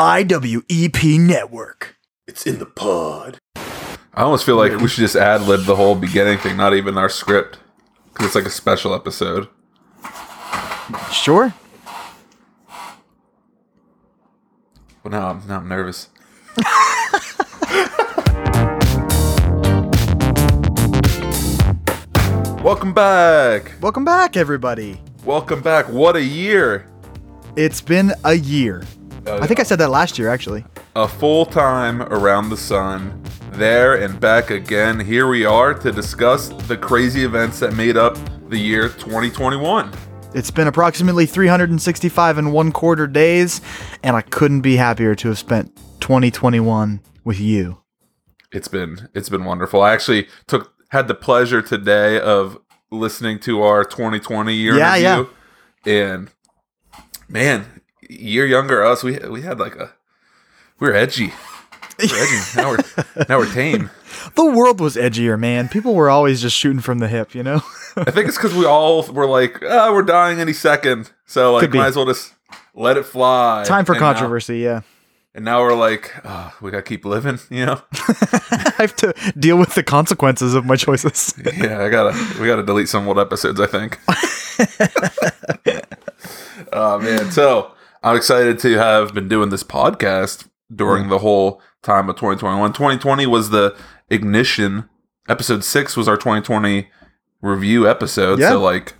IWEP network. It's in the pod. I almost feel like we should just ad lib the whole beginning thing, not even our script, because it's like a special episode. Sure. But now I'm now I'm nervous. Welcome back. Welcome back, everybody. Welcome back. What a year. It's been a year. Oh, I think I said that last year, actually. A full time around the sun. There and back again. Here we are to discuss the crazy events that made up the year 2021. It's been approximately 365 and one quarter days, and I couldn't be happier to have spent 2021 with you. It's been it's been wonderful. I actually took had the pleasure today of listening to our 2020 year Yeah, review, and man, year younger us, we we had like a we were edgy. We were edgy. now we're now we're tame. The world was edgier, man. People were always just shooting from the hip, you know? I think it's because we all were like, ah, we're dying any second, so like Could be. might as well just let it fly. Time for And now- controversy, yeah. and now we're like, oh, we gotta keep living, you know? I have to deal with the consequences of my choices. yeah, I gotta we gotta delete some old episodes, I think. oh man. So I'm excited to have been doing this podcast during the whole time of 2021. 2020 was the ignition. Episode six was our 2020 review episode. Yeah. So like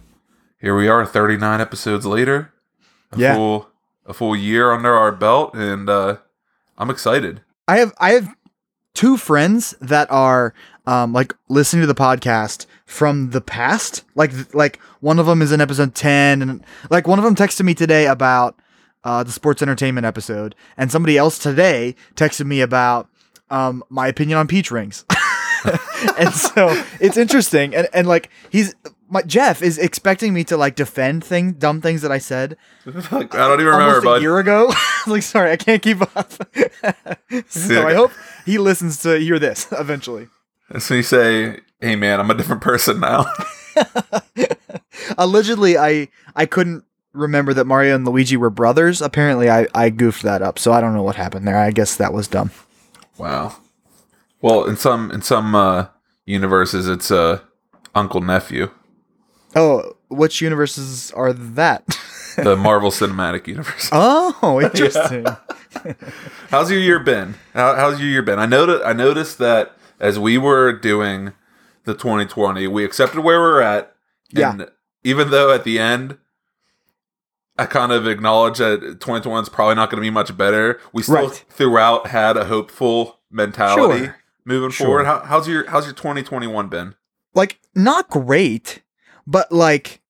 here we are 39 episodes later. A Yeah. full a full year under our belt and uh I'm excited. I have I have two friends that are um like listening to the podcast from the past. Like like one of them is in episode 10 and like one of them texted me today about uh the sports entertainment episode and somebody else today texted me about um my opinion on peach rings. and so it's interesting and and like he's my Jeff is expecting me to like defend thing dumb things that I said like, I don't even remember, a year ago. Like, sorry, I can't keep up. so I hope he listens to hear this eventually. And so you say, "Hey man, I'm a different person now." Allegedly, I I couldn't remember that Mario and Luigi were brothers. Apparently, I I goofed that up, so I don't know what happened there. I guess that was dumb. Wow. Well, in some in some uh, universes, it's uh, uncle nephew. Oh, which universes are that? The Marvel Cinematic Universe. oh, interesting. How's your year been? How, how's your year been? I noticed I noticed that as we were doing the 2020, we accepted where we're at. And even though at the end, I kind of acknowledge that 2021 is probably not going to be much better. We still Right. throughout had a hopeful mentality Sure. moving Sure. forward. How, how's your How's your 2021 been? like not great, but like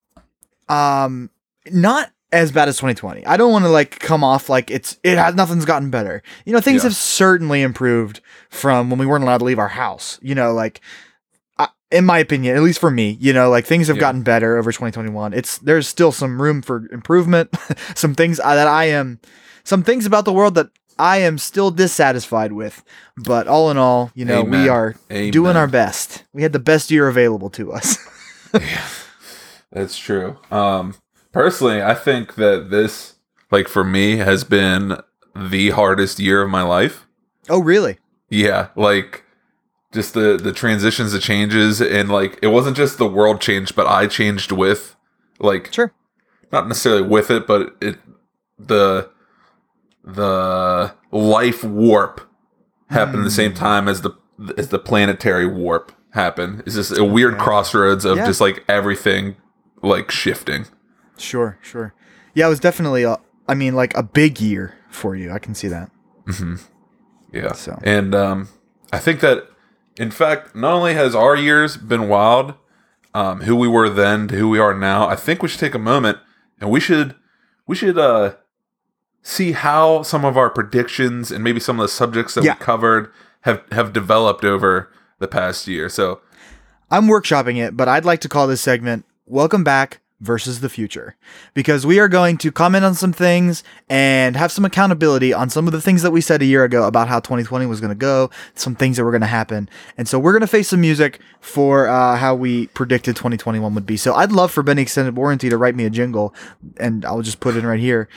um not as bad as 2020. I don't want to like come off like it's it has nothing's gotten better. You know, things Yeah. have certainly improved from when we weren't allowed to leave our house. You know, like in my opinion, at least for me, you know, like things have Yeah. gotten better over 2021. It's there's still some room for improvement. some things I- that I am some things about the world that I am still dissatisfied with. But all in all, you know, we are Amen. doing our best. We had the best year available to us. That's true. Um, personally, I think that this, like for me, has been the hardest year of my life. oh, really? Yeah, like just the the transitions, the changes, and like it wasn't just the world changed, but I changed with, like Sure. not necessarily with it, but it the the life warp happened at the same time as the as the planetary warp happened. It's just a weird Okay. crossroads of Yeah. just like everything like shifting. Sure, sure. Yeah, it was definitely a, I mean, like a big year for you. I can see that. hmm Yeah. So. And um, I think that, in fact, not only has our years been wild, um, who we were then to who we are now, I think we should take a moment and we should we should uh, see how some of our predictions and maybe some of the subjects that Yeah. we covered have have developed over the past year. So I'm workshopping it, but I'd like to call this segment Welcome Back versus the Future because we are going to comment on some things and have some accountability on some of the things that we said a year ago about how 2020 was going to go, some things that were going to happen. And so we're going to face some music for uh, how we predicted 2021 would be. So I'd love for Benny Extended Warranty to write me a jingle and I'll just put it in right here.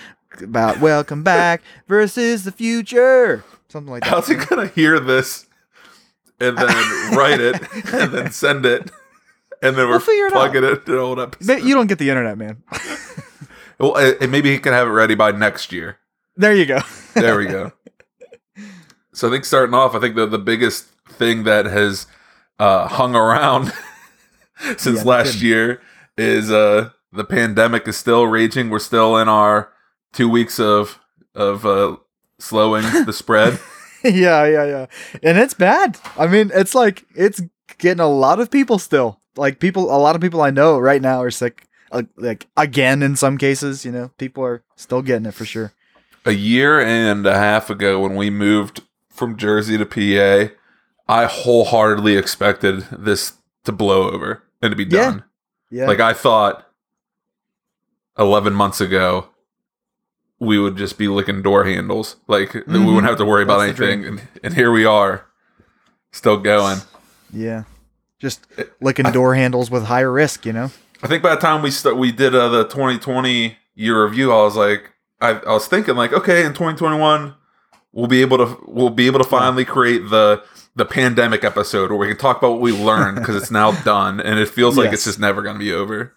about welcome back versus the future, something like that. How's he gonna hear this and then write it and then send it and then we're We'll figure it plugging it to an old But episode? you don't get the internet, man. Well, and maybe he can have it ready by next year. there you go. There we go. so I think starting off, I think the the biggest thing that has uh, hung around since Yeah, last year is uh, the pandemic is still raging. We're still in our two weeks of of uh, slowing the spread. yeah, yeah, yeah. And it's bad. I mean, it's like it's getting a lot of people still. Like people, a lot of people I know right now are sick. uh, Like again, in some cases, you know, people are still getting it for sure. a year and a half ago when we moved from Jersey to PA, I wholeheartedly expected this to blow over and to be done. Yeah, Like I thought 11 months ago we would just be licking door handles. Like that we wouldn't have to worry about That's anything and, and here we are still going. yeah. Just licking door handles with higher risk, you know. I think by the time we st- we did uh, the 2020 year review, I was like, I, I was thinking like, okay, in 2021, we'll be able to we'll be able to finally create the the pandemic episode where we can talk about what we learned because it's now done and it feels like it's just never going to be over.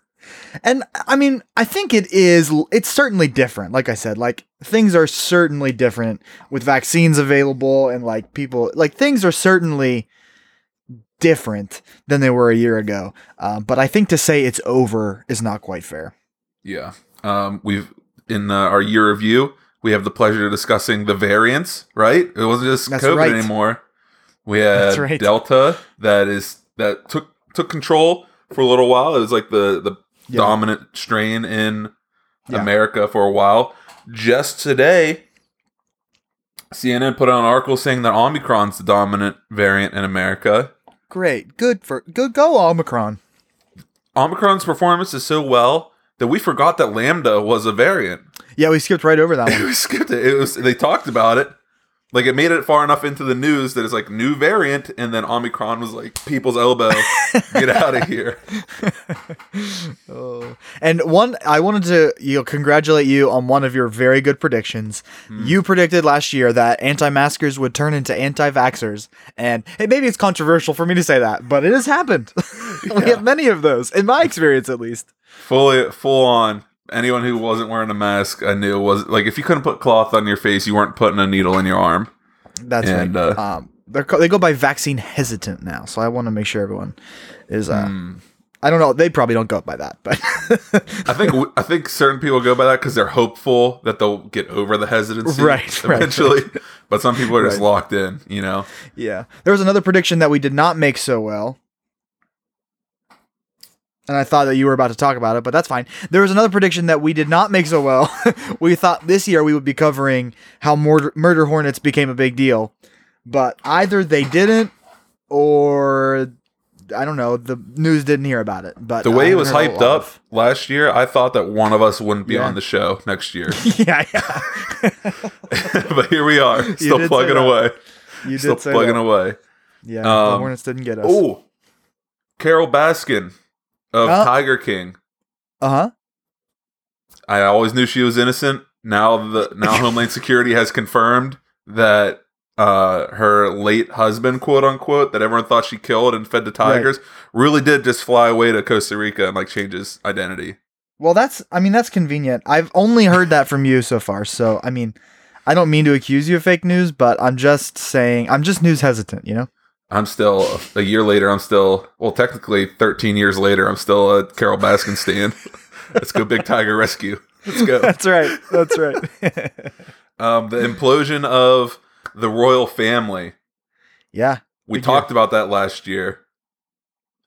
And I mean, I think it is, it's certainly different. Like I said, like things are certainly different with vaccines available and like people, like things are certainly different than they were a year ago. Um, but I think to say it's over is not quite fair. Yeah. Um, we've in uh, our year review, we have the pleasure of discussing the variants. Right? It wasn't just That's COVID right. anymore. We had right. Delta that is that took took control for a little while. It was like the the Yeah. dominant strain in Yeah. America for a while. Just today, CNN put out an article saying that Omicron's the dominant variant in America. Great. Good for, good go, Omicron. Omicron's performance is so well that we forgot that Lambda was a variant. Yeah, we skipped right over that one. we skipped it. It was they talked about it. Like it made it far enough into the news that it's like new variant, and then Omicron was like people's elbow, get out of here. Oh. And one, I wanted to you know, congratulate you on one of your very good predictions. Hmm. You predicted last year that anti-maskers would turn into anti-vaxxers, and hey, maybe it's controversial for me to say that, but it has happened. we Yeah. have many of those, in my experience at least. Fully, full on. Anyone who wasn't wearing a mask, I knew was like if you couldn't put cloth on your face, you weren't putting a needle in your arm. That's And, right. uh, um, co- they go by vaccine hesitant now, so I want to make sure everyone is. Uh, Hmm. I don't know. They probably don't go by that, but I think I think certain people go by that because they're hopeful that they'll get over the hesitancy Right, right, eventually. But some people are just Right. locked in, you know. Yeah. There was another prediction that we did not make so well. And I thought that you were about to talk about it, but that's fine. There was another prediction that we did not make so well. we thought this year we would be covering how murder, murder hornets became a big deal. But either they didn't or I don't know, the news didn't hear about it. But The way it was hyped up of- last year, I thought that one of us wouldn't be Yeah. on the show next year. yeah, yeah. but here we are, still plugging away. You Still did say plugging that. away. Yeah, the Um, hornets didn't get us. Oh, Carole Baskin of Uh, Tiger King. Uh-huh. I always knew she was innocent. Now the now Homeland Security has confirmed that uh, her late husband, quote unquote, that everyone thought she killed and fed to tigers, really did just fly away to Costa Rica and like change his identity. Well, that's I mean that's convenient. I've only heard that from you so far. So, I mean, I don't mean to accuse you of fake news, but I'm just saying I'm just news hesitant, you know? I'm still a year later. I'm still well, technically 13 years later. I'm still a Carole Baskin stand. Let's go, Big Tiger Rescue. Let's go. That's right. That's right. Um, the implosion of the royal family. yeah. We talked about that last year.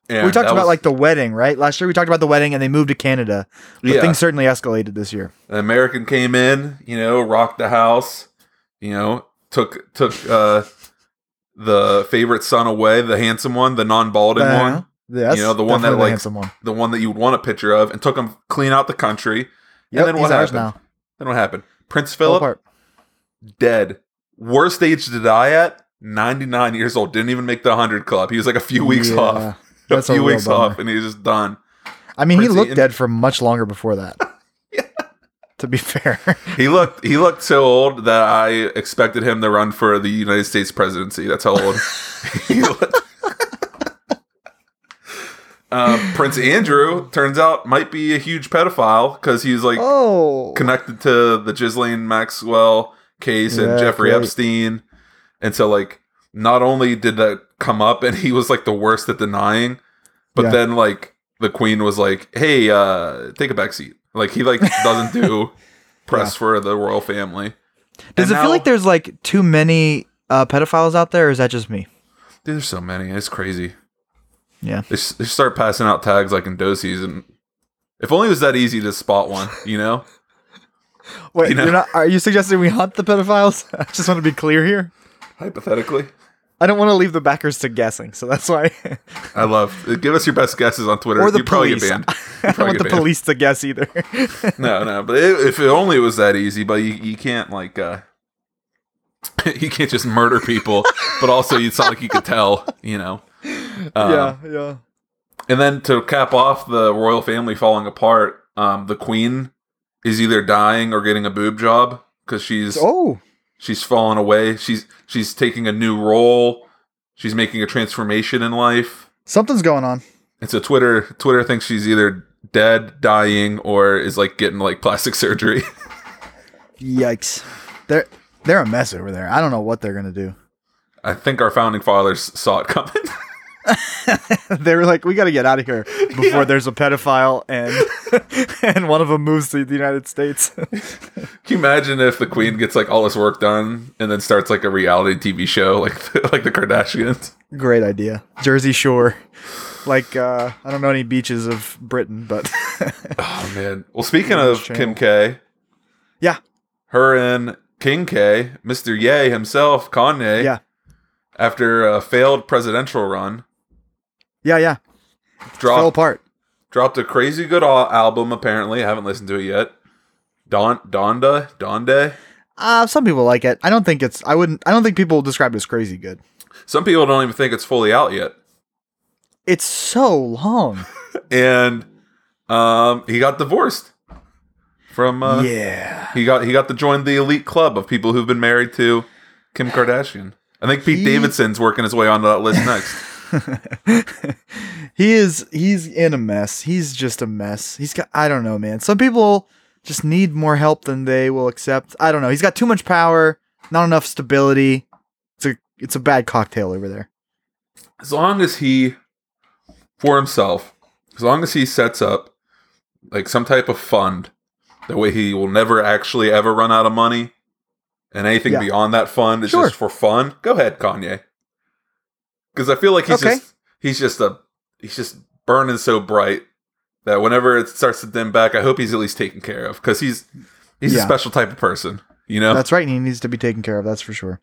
And we talked about was- like the wedding, right? Last year we talked about the wedding and they moved to Canada. But Yeah. things certainly escalated this year. An American came in, you know, rocked the house, you know, took took uh the favorite son away, the handsome one, the non-balding Uh, one, Yes. You know, the one that, like, handsome one. the one that you would want a picture of, and took him clean out the country. Yep, and then he's what happened? now. Then what happened? Prince Philip dead. Worst age to die at? 99 years old. Didn't even make the 100 club. He was like a few weeks Yeah, off. A that's a few real weeks bummer. off, and he was just done. I mean, he looked Ian- dead for much longer before that. To be fair, He looked he looked so old that I expected him to run for the United States presidency. That's how old he looked. Uh, Prince Andrew turns out might be a huge pedophile because he's like oh, connected to the Ghislaine Maxwell case and Yeah, Jeffrey. Epstein, and so like not only did that come up and he was like the worst at denying, but Yeah. then like the Queen was like, "Hey, uh, take a back seat." Like he like doesn't do press for the royal family. does And it now- feel like there's like too many uh, pedophiles out there, or is that just me? Dude, there's so many. It's crazy. Yeah. They, they start passing out tags like in doses, and if only it was that easy to spot one, you know? Wait, You know- you're not? Are you suggesting we hunt the pedophiles? I just want to be clear here. Hypothetically, I don't want to leave the backers to guessing, so that's why. I love. Give us your best guesses on Twitter. or the You'd probably get police. banned. I You'd don't want the banned. police to guess either. No, no, but i if it only was that easy, but you, you can't like uh you can't just murder people, but also it's not like you could tell, you know. Um, yeah, yeah. And then to cap off the royal family falling apart, um, the queen is either dying or getting a boob job because she's Oh, she's fallen away. She's she's taking a new role. She's making a transformation in life. something's going on. And so Twitter Twitter thinks she's either dead, dying, or is like getting like plastic surgery. Yikes! They're they're a mess over there. I don't know what they're gonna do. I think our founding fathers saw it coming. they were like, we got to get out of here before Yeah. there's a pedophile and and one of them moves to the United States. Can you imagine if the queen gets like all this work done and then starts like a reality TV show like like the Kardashians? Great idea. Jersey Shore. Like uh, I don't know any beaches of Britain, but Oh man. Well, speaking of. Kim K, yeah, her and King K, Mr. Ye himself, Kanye, yeah, after a failed presidential run, yeah, yeah. Fell apart. dropped a crazy good al- album. Apparently, I haven't listened to it yet. Don Donda Donde. Uh, some people like it. I don't think it's. I wouldn't. I don't think people describe it as crazy good. Some people don't even think it's fully out yet. It's so long. And um, he got divorced from. Uh, yeah. He got he got to join the elite club of people who've been married to Kim Kardashian. I think Pete He- Davidson's working his way onto that list next. he is. He's in a mess. He's just a mess. He's got. I don't know, man. Some people just need more help than they will accept. I don't know. He's got too much power. Not enough stability. It's a. It's a bad cocktail over there. as long as he, for himself, as long as he sets up like some type of fund, that way he will never actually ever run out of money, and anything Yeah. beyond that fund is Sure. just for fun. Go ahead, Kanye. Because I feel like he's Okay. just he's just a he's just burning so bright that whenever it starts to dim back, I hope he's at least taken care of because he's he's a special type of person. You know, That's right. and He needs to be taken care of. That's for sure.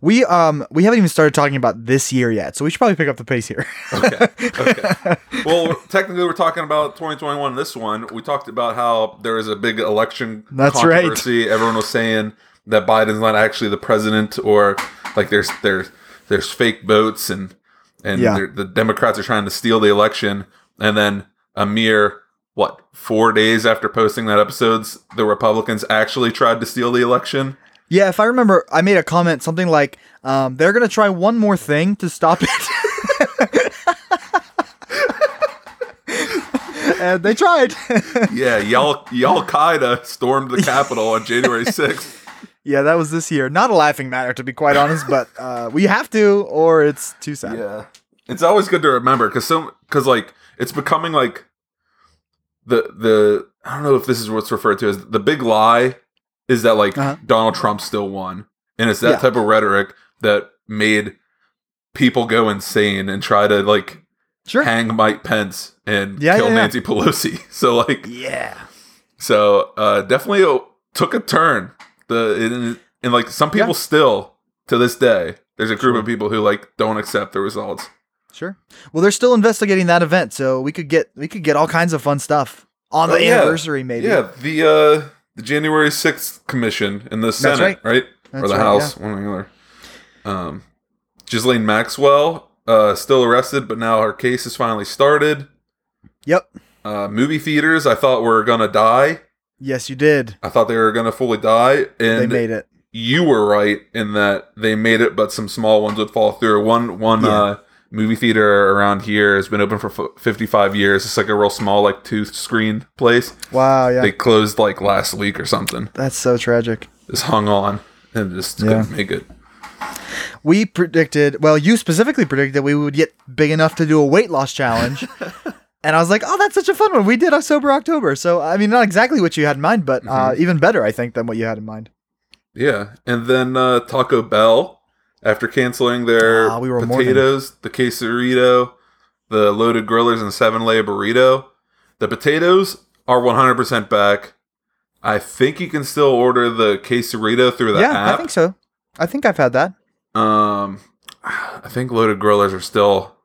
We um we haven't even started talking about this year yet, so we should probably pick up the pace here. Okay. Okay. well, technically, we're talking about 2021. This one, we talked about how there is a big election That's right. Everyone was saying that Biden's not actually the president, or like there's there's there's fake votes, and and Yeah. the Democrats are trying to steal the election. And then a mere what four days after posting that episodes, the Republicans actually tried to steal the election. Yeah, if I remember, I made a comment something like, um, "They're gonna try one more thing to stop it," and they tried. Yeah, y'all y'all Qaeda stormed the Capitol on January 6th. Yeah, that was this year. Not a laughing matter, to be quite honest, but uh, we have to, or it's too sad. Yeah, it's always good to remember because some because like it's becoming like the the I don't know if this is what's referred to as the big lie is that like Uh-huh. Donald Trump still won, and it's that Yeah. type of rhetoric that made people go insane and try to like Sure. hang Mike Pence and Yeah, kill yeah. Nancy Pelosi. So like Yeah. so uh definitely took a turn. The in, and like some people Yeah. still to this day there's a group Sure. of people who like don't accept the results. Sure. Well, they're still investigating that event, so we could get we could get all kinds of fun stuff on Oh, the yeah. anniversary, maybe. Yeah, the uh the January sixth commission in the Senate, right. right? Or the right, House, one or the other. Um Ghislaine Maxwell, uh still arrested, but now her case is finally started. Yep. Uh movie theaters I thought were gonna die Yes, you did. I thought they were gonna fully die, and They made it. you were right in that they made it, but some small ones would fall through. One one Yeah. uh, movie theater around here has been open for f- 55 years. It's like a real small, like two screen place. Wow, yeah. They closed like last week or something. That's so tragic. Just hung on and just Yeah. couldn't make it. We predicted, well, you specifically predicted that we would get big enough to do a weight loss challenge. and I was like, oh, that's such a fun one. We did a sober October. So, I mean, not exactly what you had in mind, but uh, Mm-hmm. even better, I think, than what you had in mind. Yeah, and then uh, Taco Bell, after canceling their Ah, we more than- potatoes, the quesarito, the loaded grillers, and seven layer burrito, the potatoes are 100% back. I think you can still order the quesarito through the yeah, app. I think so. I think I've had that. Um, I think loaded grillers are still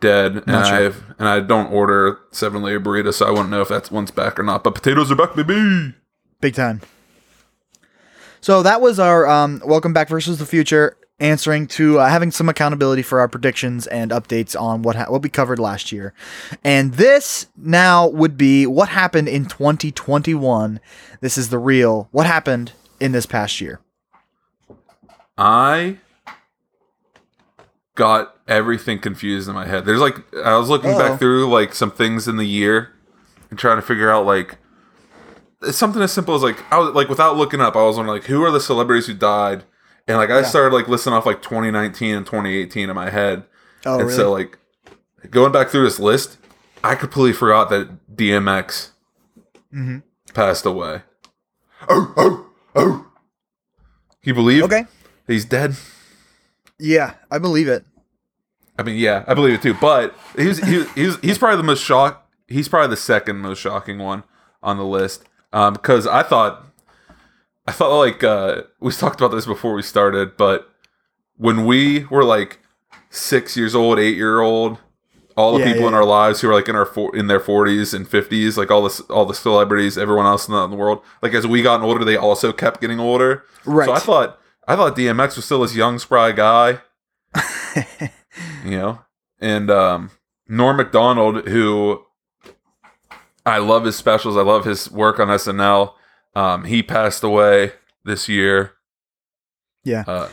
dead, and Not sure. I've and I don't order seven layer burrito, so I wouldn't know if that's one's back or not. But potatoes are back, baby. Big time. So that was our um, Welcome Back versus the Future answering to uh, having some accountability for our predictions and updates on what ha- what we covered last year. And this now would be what happened in 2021. This is the real what happened in this past year. I got everything confused in my head. There's like I was looking Uh-oh. back through like some things in the year and trying to figure out like it's something as simple as like I was like without looking up, I was wondering like who are the celebrities who died, and like I Yeah. started like listing off like 2019 and 2018 in my head, Oh, and so like going back through this list, I completely forgot that DMX Mhm. passed away. Oh oh oh! You believe okay. he's dead? Yeah, I believe it. I mean, yeah, I believe it too. But he's he's he's, he's probably the most shock. He's probably the second most shocking one on the list. Um, because I thought, I thought like uh, we talked about this before we started, but when we were like six years old, eight year old, all the Yeah, people yeah, in our lives who are like in our for- in their forties and fifties, like all this all the celebrities, everyone else in the, in the world, like as we got older, they also kept getting older. Right. So I thought I thought DMX was still this young spry guy, you know, and um, Norm Macdonald, who I love his specials, I love his work on SNL. Um, he passed away this year. Yeah. Uh,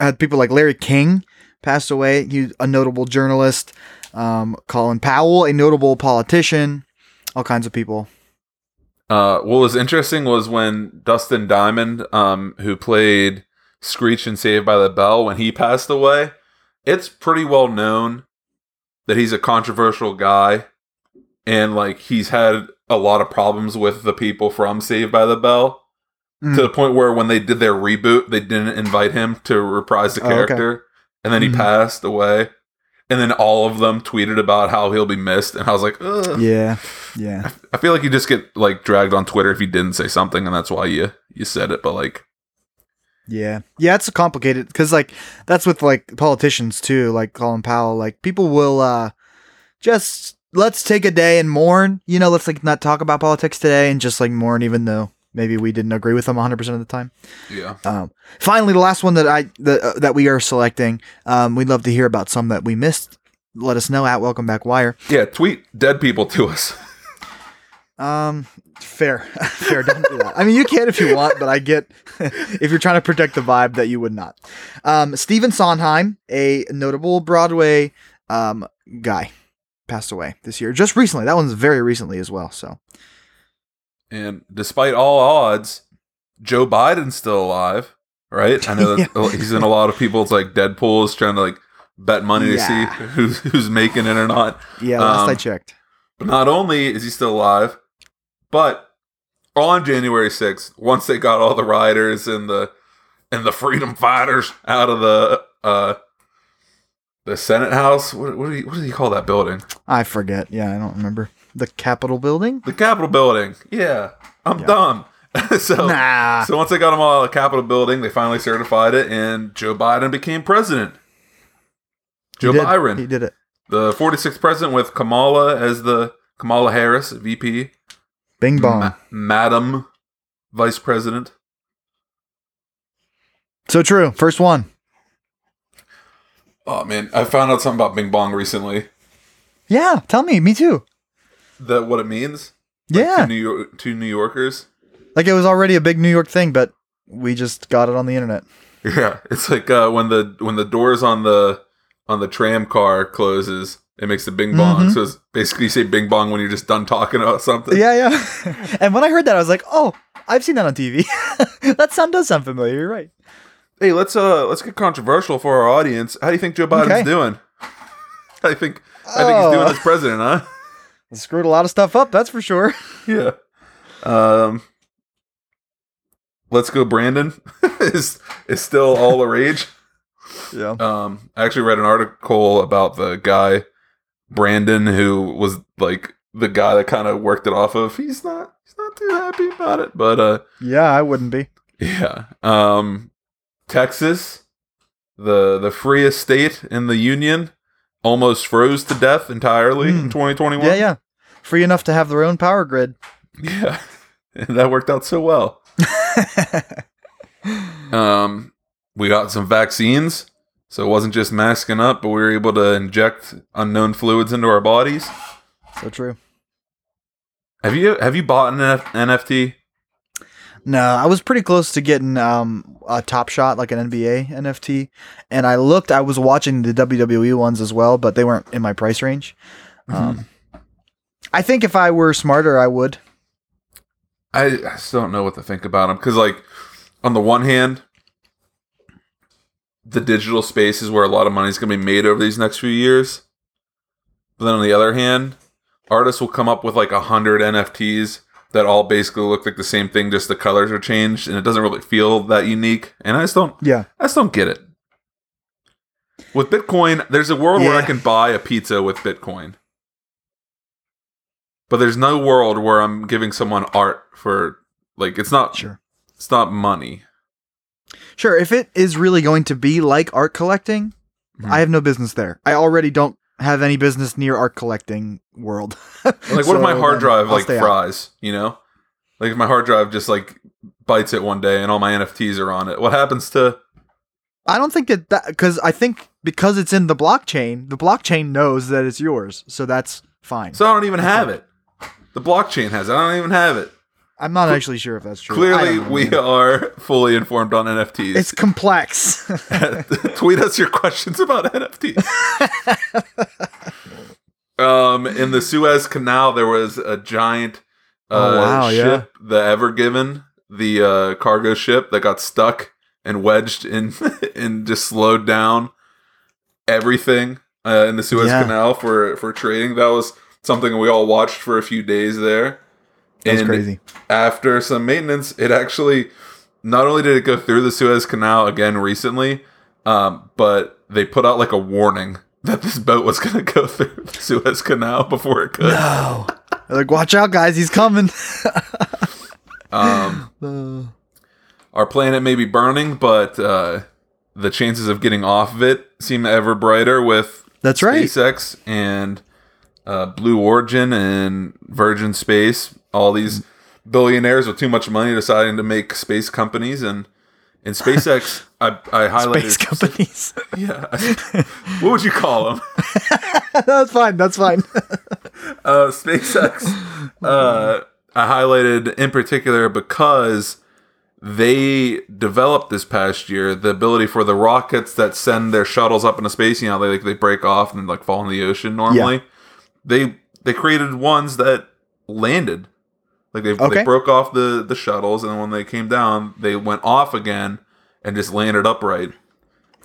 had people like Larry King passed away. He a notable journalist. Um, Colin Powell, a notable politician. All kinds of people. uh, what was interesting was when Dustin Diamond, um, who played Screech and Saved by the Bell, when he passed away, it's pretty well known that he's a controversial guy and like he's had a lot of problems with the people from Saved by the Bell Mm. to the point where when they did their reboot, they didn't invite him to reprise the Oh, okay. character, and then he Mhm. passed away. And then all of them tweeted about how he'll be missed, and I was like, Ugh. Yeah, yeah. I feel like you just get like dragged on Twitter if you didn't say something, and that's why you you said it. But like, Yeah. Yeah, it's complicated because like that's with like politicians too, like Colin Powell. Like people will uh just let's take a day and mourn. You know, let's like not talk about politics today and just like mourn even though maybe we didn't agree with them 100% of the time. yeah, Um finally the last one that I that, uh, that we are selecting. Um we'd love to hear about some that we missed. Let us know at Welcome Back Wire. yeah, tweet dead people to us. Um, fair, fair. Don't do that. I mean, you can if you want, but I get if you're trying to protect the vibe that you would not. Um, Stephen Sondheim, a notable Broadway um guy, passed away this year, just recently. That one's very recently as well. So And despite all odds, Joe Biden's still alive, right? I know that he's in a lot of people's like Deadpool's trying to like bet money to see who's who's making it or not. yeah, last I Um, checked. But not only is he still alive, but on January 6th, once they got all the rioters and the and the freedom fighters out of the uh the Senate House, what what do you, what do you call that building? I forget. Yeah, I don't remember the Capitol building. The Capitol building. Yeah, I'm Yeah. dumb. so Nah. so once they got them all out of the Capitol building, they finally certified it, and Joe Biden became president. Joe did. Byron, He did it. the 46th president, with Kamala as the Kamala Harris, VP. Bing bong. Ma- Madam Vice President. so true. First one. Oh man, I found out something about Bing Bong recently. Yeah. Tell me. Me too. That what it means. Like, Yeah. two New York, two New Yorkers. Like it was already a big New York thing, but we just got it on the internet. Yeah, it's like uh, when the when the doors on the on the tram car closes, it makes the bing bong. Mhm. So it's basically you say bing bong when you're just done talking about something. Yeah, yeah. and when I heard that, I was like, oh, I've seen that on TV. that sound does sound familiar. You're right. Hey, let's uh let's get controversial for our audience. How do you think Joe Biden's Okay. doing? I think I think he's doing Oh. as president, huh? Screwed a lot of stuff up, that's for sure. Yeah. Um. Let's go. Brandon is is still all the rage. Yeah. Um, I actually read an article about the guy Brandon who was like the guy that kind of worked it off of. He's not he's not too happy about it, but uh, Yeah, I wouldn't be. yeah. Um, Texas, the the freest state in the union, almost froze to death entirely in Mm. 2021. Yeah, yeah. Free enough to have their own power grid. yeah. And that worked out so well. Um, we got some vaccines, so it wasn't just masking up, but we were able to inject unknown fluids into our bodies. so true. Have you have you bought an N- NFT? No, I was pretty close to getting um, a top shot, like an NBA NFT. And I looked, I was watching the WWE ones as well, but they weren't in my price range. Um, I think if I were smarter, I would. I, I still don't know what to think about them because, like, on the one hand, the digital space is where a lot of money is going to be made over these next few years. But then on the other hand, artists will come up with like a hundred NFTs that all basically look like the same thing, just the colors are changed, and it doesn't really feel that unique. And I just don't, Yeah. I just don't get it. With Bitcoin, there's a world where I can buy a pizza with Bitcoin. But there's no world where I'm giving someone art for like it's not Sure. it's not money. Sure. If it is really going to be like art collecting, Mhm. I have no business there. I already don't have any business near art collecting world. Like what if my hard drive like fries? fries, you know? Like if my hard drive just like bites it one day and all my NFTs are on it. What happens to I don't think that that because I think because it's in the blockchain, the blockchain knows that it's yours, so that's fine. So I don't even have it. The blockchain has it. I don't even have it. I'm not actually sure if that's true. Clearly know, we man. are fully informed on NFTs. It's complex. Tweet us your questions about NFTs. um, in the Suez Canal, there was a giant uh, Oh, wow, yeah. ship, the Ever Given, the uh, cargo ship that got stuck and wedged in and just slowed down everything uh, in the Suez Yeah. Canal for for trading. That was something we all watched for a few days there. That's And crazy. after some maintenance, it actually not only did it go through the Suez Canal again recently, um, but they put out like a warning that this boat was going to go through the Suez Canal before it could. No. They're like, watch out, guys, he's coming. Um, Uh, our planet may be burning, but uh, the chances of getting off of it seem ever brighter with that's right. SpaceX and uh, Blue Origin and Virgin Space. All these billionaires with too much money deciding to make space companies and in SpaceX, I, I highlighted Space companies. Yeah, what would you call them? that's fine. That's fine. Uh, SpaceX. Uh, I highlighted in particular because they developed this past year the ability for the rockets that send their shuttles up into space. You know, they like they break off and like fall in the ocean normally. They they created ones that landed. Like they, Okay. they broke off the the shuttles, and when they came down, they went off again and just landed upright.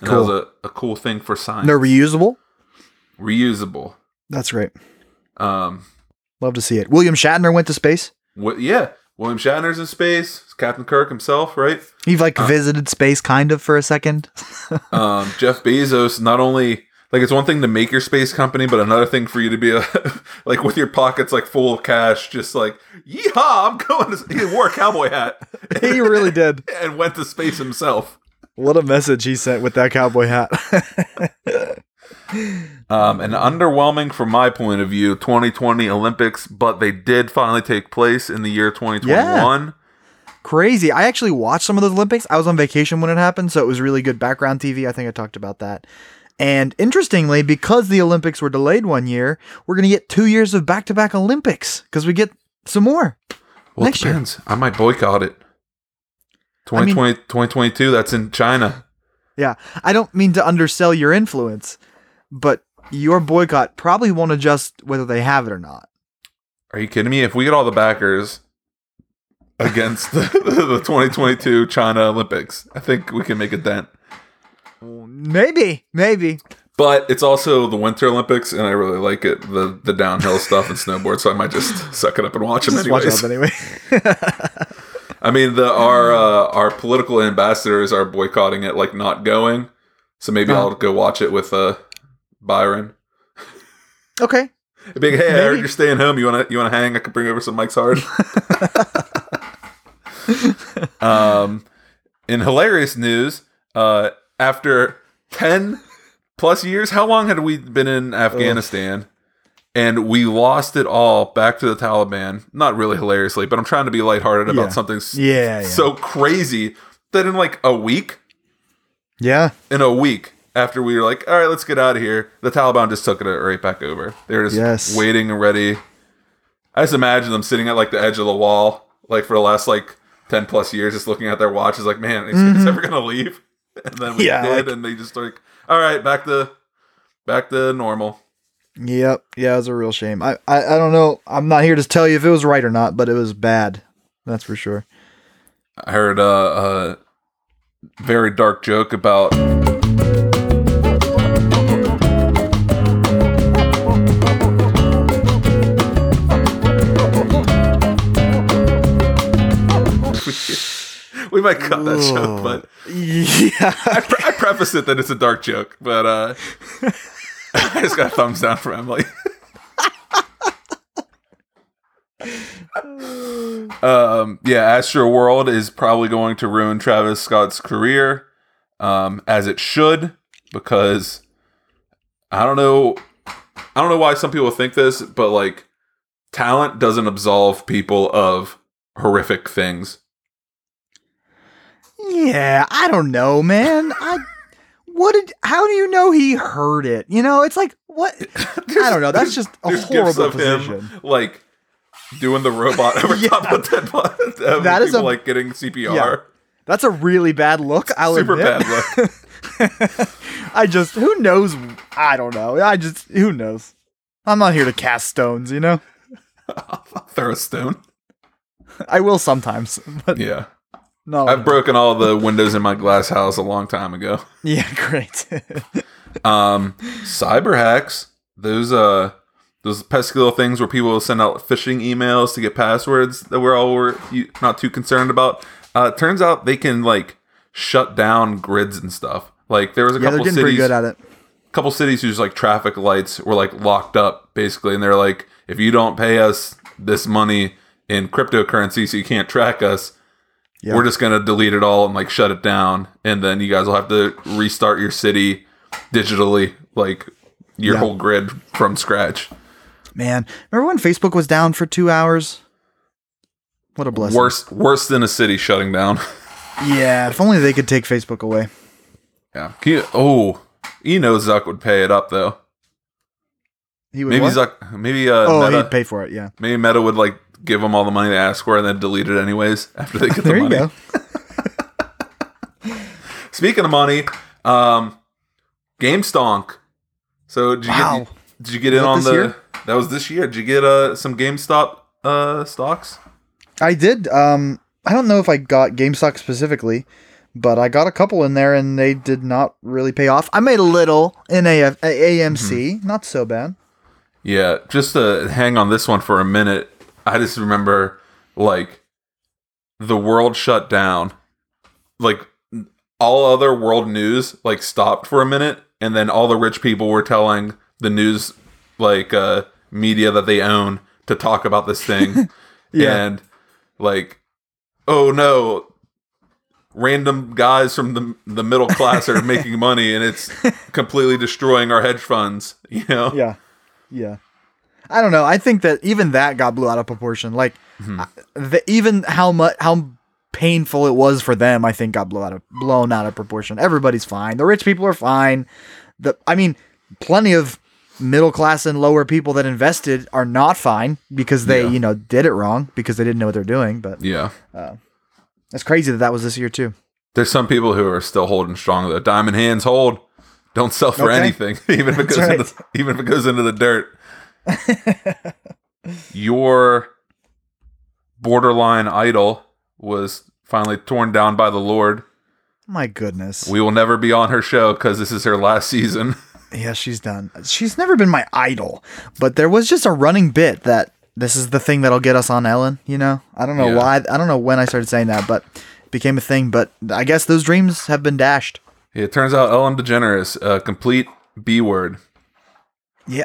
And that was a, a cool thing for science. They're reusable. Reusable. That's great. Um, Love to see it. William Shatner went to space. What? Yeah, William Shatner's in space. Captain Kirk himself, right? He like visited space kind of for a second. Um, Jeff Bezos. Not only like it's one thing to make your space company, but another thing for you to be a, like with your pockets like full of cash, just like yeehaw, I'm going to. He wore a cowboy hat he really did. and went to space himself. What a message he sent with that cowboy hat. Um, and underwhelming from my point of view, 2020 Olympics, but they did finally take place in the year 2021. Crazy. I actually watched some of those Olympics. I was on vacation when it happened, so it was really good background TV. I think I talked about that. And interestingly, because the Olympics were delayed one year, we're going to get two years of back to back Olympics because we get some more. Well, Next it year. I might boycott it. 2020, 2022, that's in China. Yeah, I don't mean to undersell your influence, but your boycott probably won't adjust whether they have it or not. Are you kidding me? If we get all the backers against the, the 2022 China Olympics, I think we can make a dent. Maybe, maybe. But it's also the Winter Olympics, and I really like it the the downhill stuff and snowboard. So I might just suck it up and watch them watch anyways. out anyway. I mean, the our uh, our political ambassadors are boycotting it, like not going. So maybe Oh. I'll go watch it with uh, Byron. okay. Big hey, I heard you're staying home. You wanna you wanna hang? I could bring over some Mike's Hard. um, in hilarious news, uh, after ten plus years, how long had we been in Afghanistan? And we lost it all back to the Taliban. Not really hilariously, but I'm trying to be lighthearted Yeah. about something Yeah, yeah. so crazy that in like a week, yeah. in a week after we were like, all right, let's get out of here, the Taliban just took it right back over. They were just Yes. waiting and ready. I just imagine them sitting at like the edge of the wall, like for the last like ten plus years, just looking at their watches, like, man, is mm-hmm. it's ever gonna leave? And then we. Yeah, did, like- and they just like, all right, back to back to normal. Yep. Yeah, it was a real shame. I, I, I don't know. I'm not here to tell you if it was right or not, but it was bad. That's for sure. I heard uh, a very dark joke about. we might cut that joke, but Yeah. I, pre- I preface it that it's a dark joke, but uh, I just got a thumbs down from Emily. um, yeah, Astroworld is probably going to ruin Travis Scott's career, um, as it should, because I don't know, I don't know why some people think this, but like, talent doesn't absolve people of horrific things. Yeah, I don't know, man. I what did how do you know he heard it? You know, it's like what I don't know. That's just a horrible of him, position. like doing the robot over Yeah. top of. Of That is people, a- like getting CPR. Yeah. That's a really bad look. I'll Super admit. bad look. I just who knows? I don't know. I just who knows. I'm not here to cast stones, you know. Throw a stone. I will sometimes, but Yeah, no. I've broken all the windows in my glass house a long time ago. yeah, great. Um, cyber hacks. Those uh, those pesky little things where people will send out phishing emails to get passwords that we're all were not too concerned about. Uh, turns out they can like shut down grids and stuff. Like there was a yeah, couple cities. pretty good at it. couple cities whose like traffic lights were like locked up basically and they're like if you don't pay us this money in cryptocurrency so you can't track us Yeah. we're just gonna delete it all and like shut it down and then you guys will have to restart your city digitally like your Yeah. whole grid from scratch Man, remember when Facebook was down for two hours? What a blessing. worse worse than a city shutting down Yeah, if only they could take Facebook away. yeah you- oh you know zuck would pay it up though He would maybe what? zuck maybe uh Oh, Meta, he'd pay for it. Yeah. maybe meta would like give them all the money they ask for and then delete it anyways after they get the There you money go. Speaking of money, um, GameStonk. So did you Wow. get did you get in on the year? that was this year? Did you get uh some GameStop uh stocks? I did. Um, I don't know if I got GameStop specifically, but I got a couple in there, and they did not really pay off. I made a little in AF, A- AMC, Mm-hmm. not so bad. Yeah, just to hang on this one for a minute. I just remember like the world shut down. Like all other world news like stopped for a minute and then all the rich people were telling the news like uh media that they own to talk about this thing. Yeah. And like oh no random guys from the the middle class are making money and it's completely destroying our hedge funds, you know? Yeah, yeah. I don't know. I think that even that got blew out of proportion. Like, Mm-hmm. uh, the, even how much how painful it was for them, I think got blown out of blown out of proportion. Everybody's fine. The rich people are fine. The I mean, plenty of middle class and lower people that invested are not fine because they, Yeah. you know, did it wrong because they didn't know what they're doing. But Yeah. it's crazy that that was this year too. There's some people who are still holding strong The Diamond hands hold. Don't sell for Okay. anything, even if it goes right. into even if it goes into the dirt. Your borderline idol was finally torn down by the Lord. My goodness. We will never be on her show because this is her last season. Yeah, she's done. She's never been my idol, but there was just a running bit that this is the thing that'll get us on Ellen. You know, I don't know Yeah. why. I don't know when I started saying that, but it became a thing. But I guess those dreams have been dashed. It turns out Ellen DeGeneres, a complete B word. Yeah,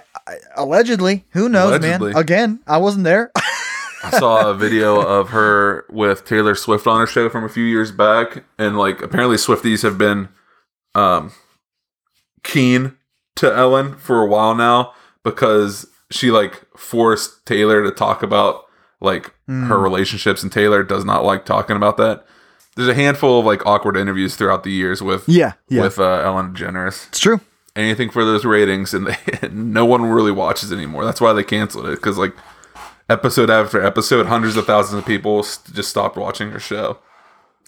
allegedly. Who knows, Allegedly. man? Again, I wasn't there. I saw a video of her with Taylor Swift on her show from a few years back, and like apparently Swifties have been um, keen to Ellen for a while now because she like forced Taylor to talk about like her relationships, and Taylor does not like talking about that. There's a handful of like awkward interviews throughout the years with yeah, yeah, with uh, Ellen DeGeneres. it's true. Anything for those ratings, and they, no one really watches anymore. That's why they canceled it because like episode after episode, hundreds of thousands of people s- just stopped watching her show.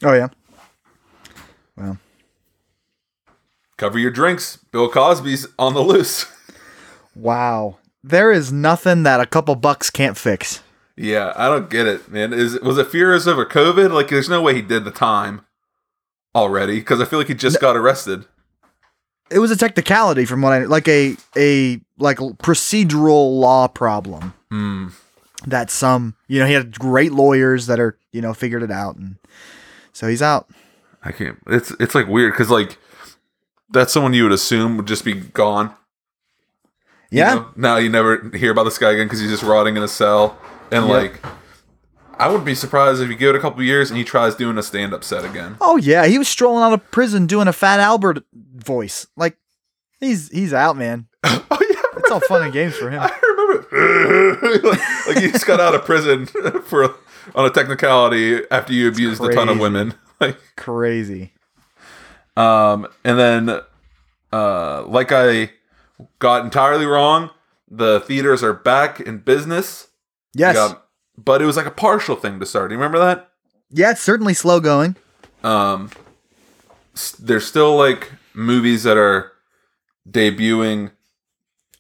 Oh yeah. Well, Cover your drinks. Bill Cosby's on the loose. wow. There is nothing that a couple bucks can't fix. yeah, I don't get it, man. Is was it fears over COVID? Like, there's no way he did the time already because I feel like he just got arrested. It was a technicality from what I like a a like procedural law problem. Hmm. that some you know he had great lawyers that are you know figured it out and so he's out I can't. It's it's like weird because like that's someone you would assume would just be gone. you yeah know? Now you never hear about this guy again because he's just rotting in a cell. And Yep. like, I wouldn't be surprised if you give it a couple years and he tries doing a stand up set again. oh yeah he was strolling out of prison doing a fat albert voice like he's he's out man oh yeah, it's all fun and games for him I remember. like, like he just got out of prison for on a technicality after you abused a ton of women. Like, crazy um, and then, uh, like I got entirely wrong. The theaters are back in business. yes but it was like a partial thing to start. Do you remember that? yeah it's certainly slow going Um, s- there's still like movies that are debuting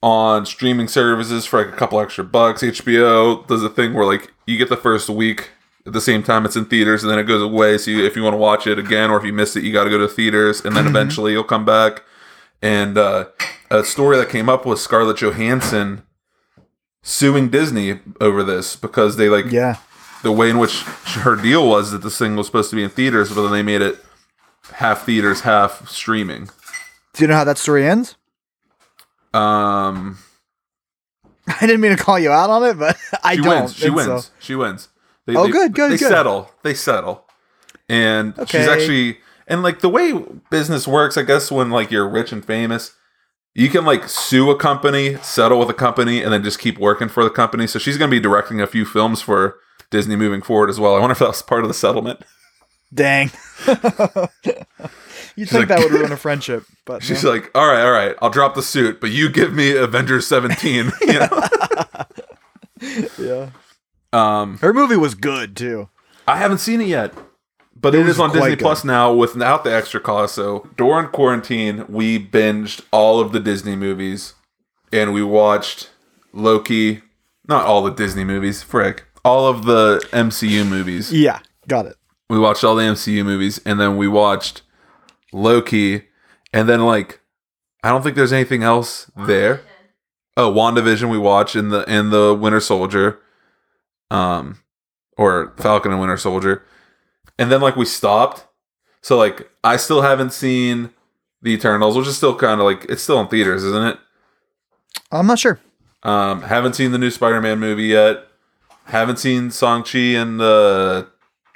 on streaming services for like a couple extra bucks. HBO does a thing where like you get the first week at the same time it's in theaters, and then it goes away. So you, if you want to watch it again, or if you missed it, you got to go to theaters, and then eventually you'll come back. And uh, a story that came up was Scarlett Johansson suing Disney over this because they like yeah the way in which her deal was that this thing was supposed to be in theaters, but then they made it half theaters, half streaming. do you know how that story ends Um, i didn't mean to call you out on it but i she don't wins. She wins. so- She wins. They, Oh, they- good, good, They good. settle. They settle. And she's actually and like the way business works, I guess when like you're rich and famous, you can like sue a company, settle with a company, and then just keep working for the company. So she's gonna be directing a few films for Disney moving forward as well. I wonder if that was part of the settlement. dang you think like- that would ruin a friendship but She's no. like, all right, all right, I'll drop the suit, but you give me Avengers 17. you know? yeah um, her movie was good too I haven't seen it yet, but It it is on Disney good. Plus now without the extra cost. So during quarantine, we binged all of the Disney movies, and we watched Loki. Not all the Disney movies, frick. All of the MCU movies. yeah got it We watched all the MCU movies, and then we watched Loki, and then like I don't think there's anything else there. Oh, WandaVision we watched in the in the Winter Soldier, um, or Falcon and Winter Soldier, and then like we stopped. So like I still haven't seen the Eternals, which is still kind of like it's still in theaters, isn't it? i'm not sure Um, haven't seen the new Spider-Man movie yet. Haven't seen Shang-Chi and the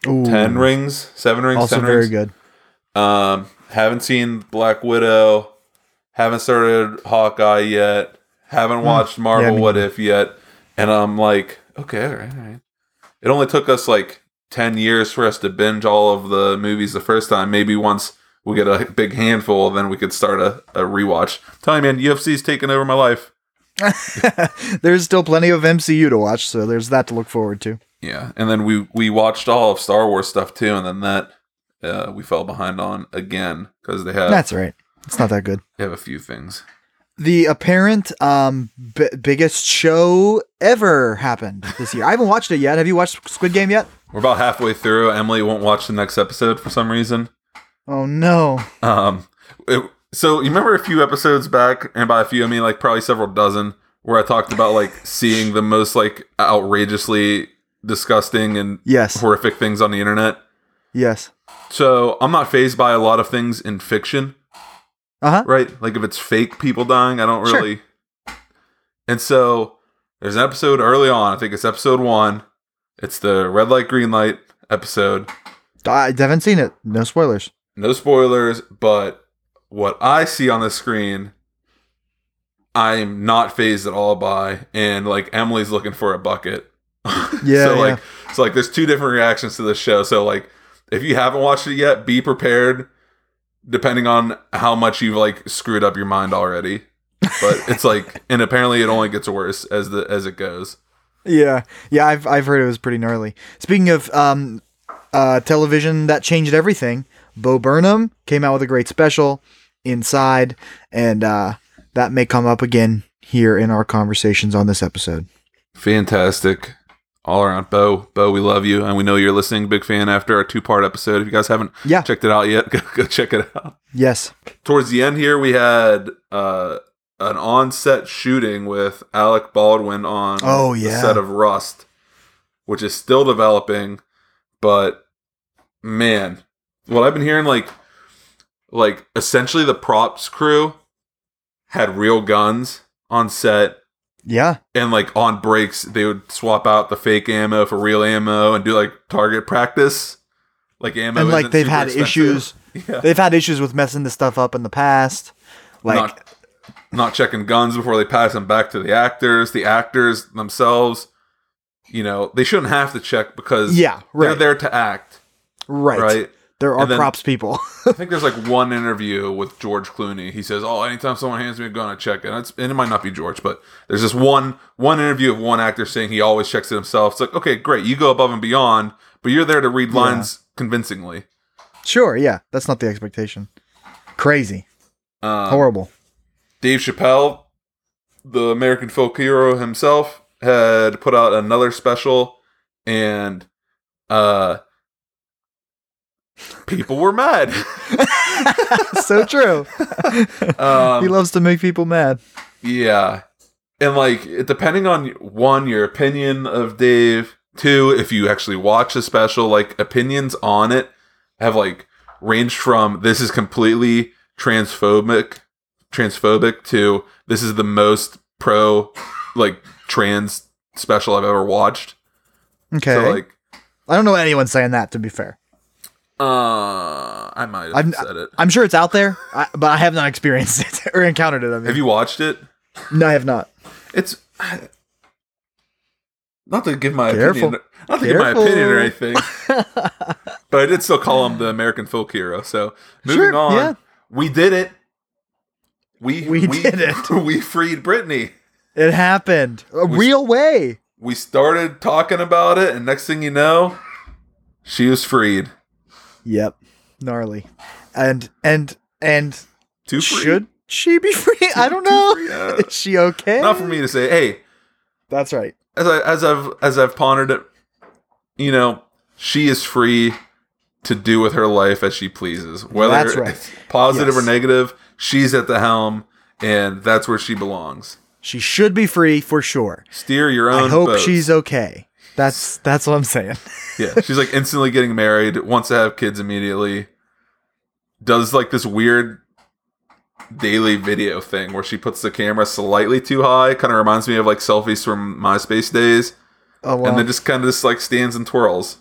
Ooh, Ten Rings, Seven Rings, also Ten very Rings. good Um, haven't seen Black Widow. Haven't started Hawkeye yet. Haven't watched Marvel Hmm. Yeah, What. If yet. And I'm like, okay, all right, all right. It only took us like 10 years for us to binge all of the movies the first time. Maybe once we get a big handful, then we could start a, a rewatch. Tell you, man, UFC's taken over my life. there's still plenty of MCU to watch, so there's that to look forward to. Yeah, and then we we watched all of Star Wars stuff too, and then that uh, we fell behind on again because they have That's right. It's not that good. they have a few things. The apparent um b- biggest show ever happened this year. I haven't watched it yet. Have you watched Squid Game yet? We're about halfway through. Emily won't watch the next episode for some reason. Oh no. Um, it- so you remember a few episodes back, and by a few I mean like probably several dozen, where I talked about like seeing the most like outrageously disgusting and Yes. horrific things on the internet. Yes. So I'm not phased by a lot of things in fiction, Uh huh. right? Like if it's fake people dying, I don't really. Sure. really. And so there's an episode early on. I think it's episode one. It's the red light, green light episode. I haven't seen it. No spoilers. No spoilers, but what I see on the screen, I'm not phased at all by, and like Emily's looking for a bucket. Yeah, so yeah. like, so like, there's two different reactions to this show. So like, if you haven't watched it yet, be prepared, depending on how much you've like screwed up your mind already. But it's like, and apparently it only gets worse as the as it goes. Yeah, yeah, I've I've heard it was pretty gnarly. Speaking of um, uh, television that changed everything, Bo Burnham came out with a great special, Inside, and uh, that may come up again here in our conversations on this episode. Fantastic. All around, Bo. Bo, we love you, and we know you're listening. Big fan after our two part episode. If you guys haven't Yeah. checked it out yet, go, go check it out. Yes, Towards the end here, we had uh, an on-set shooting with Alec Baldwin on Oh, the yeah. set of Rust, which is still developing. But man, what I've been hearing, like, like essentially the props crew had real guns on set yeah, and like on breaks they would swap out the fake ammo for real ammo and do like target practice like ammo and like they've had expensive. issues. yeah. They've had issues with messing this stuff up in the past. Like, not not checking guns before they pass them back to the actors. The actors themselves you know they shouldn't have to check because Yeah, they're there to act right, right? There are then- props people. i think there's like one interview with george clooney. He says oh anytime someone hands me a gun i check it. And, it's, and it might not be george but there's this one one interview of one actor saying he always checks it himself. It's like okay great. You go above and beyond but you're there to read lines convincingly. Sure, yeah, that's not the expectation. Crazy, um, horrible. Dave Chappelle, the American folk hero himself, had put out another special, and uh, people were mad. so true. um, he loves to make people mad. yeah, and like depending on one your opinion of Dave, two if you actually watch the special, like opinions on it have like ranged from this is completely transphobic, transphobic to this is the most pro like trans special I've ever watched. Okay, So like, I don't know anyone saying that. To be fair, uh, I might have I'm- said it. I'm sure it's out there, I, but I have not experienced it or encountered it. I mean, Have you watched it? No, I have not. It's not to give my Careful. opinion, not to give my opinion or anything, but I did still call him the American folk hero. So moving Sure, on, yeah. we did it. We We did it. We freed Britney. It happened a We- real way. We started talking about it, and next thing you know, she was freed. Yep, gnarly, and and and Too free. should she be free? I don't know. free, yeah. Is she okay? Not for me to say. Hey, That's right. as I as I've as I've pondered it, you know, she is free to do with her life as she pleases. Whether That's right. it's positive Yes. or negative, she's at the helm, and that's where she belongs. She should be free for sure. Steer your own. I hope boat. she's okay. That's that's what I'm saying. yeah. She's like instantly getting married, wants to have kids immediately. Does like this weird daily video thing where she puts the camera slightly too high. Kind of reminds me of like selfies from MySpace days, Oh well. and then just kind of just like stands and twirls.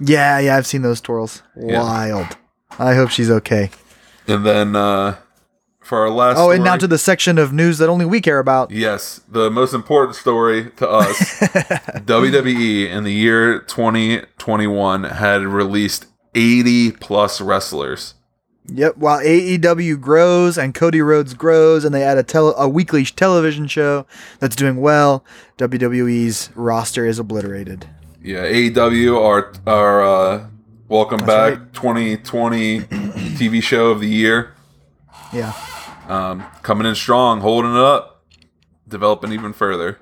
yeah, yeah, I've seen those twirls. Yeah. Wild. I hope she's okay. And then uh for our last Oh, and now to the section of news that only we care about. Yes, the most important story to us WWE in the year 2021 had released 80 plus wrestlers. Yep. While AEW grows and Cody Rhodes grows, and they add a tele- a weekly television show that's doing well, WWE's roster is obliterated. Yeah, AEW our our uh, welcome That's back right. 2020 TV show of the year. Yeah. Um, coming in strong, holding it up, developing even further.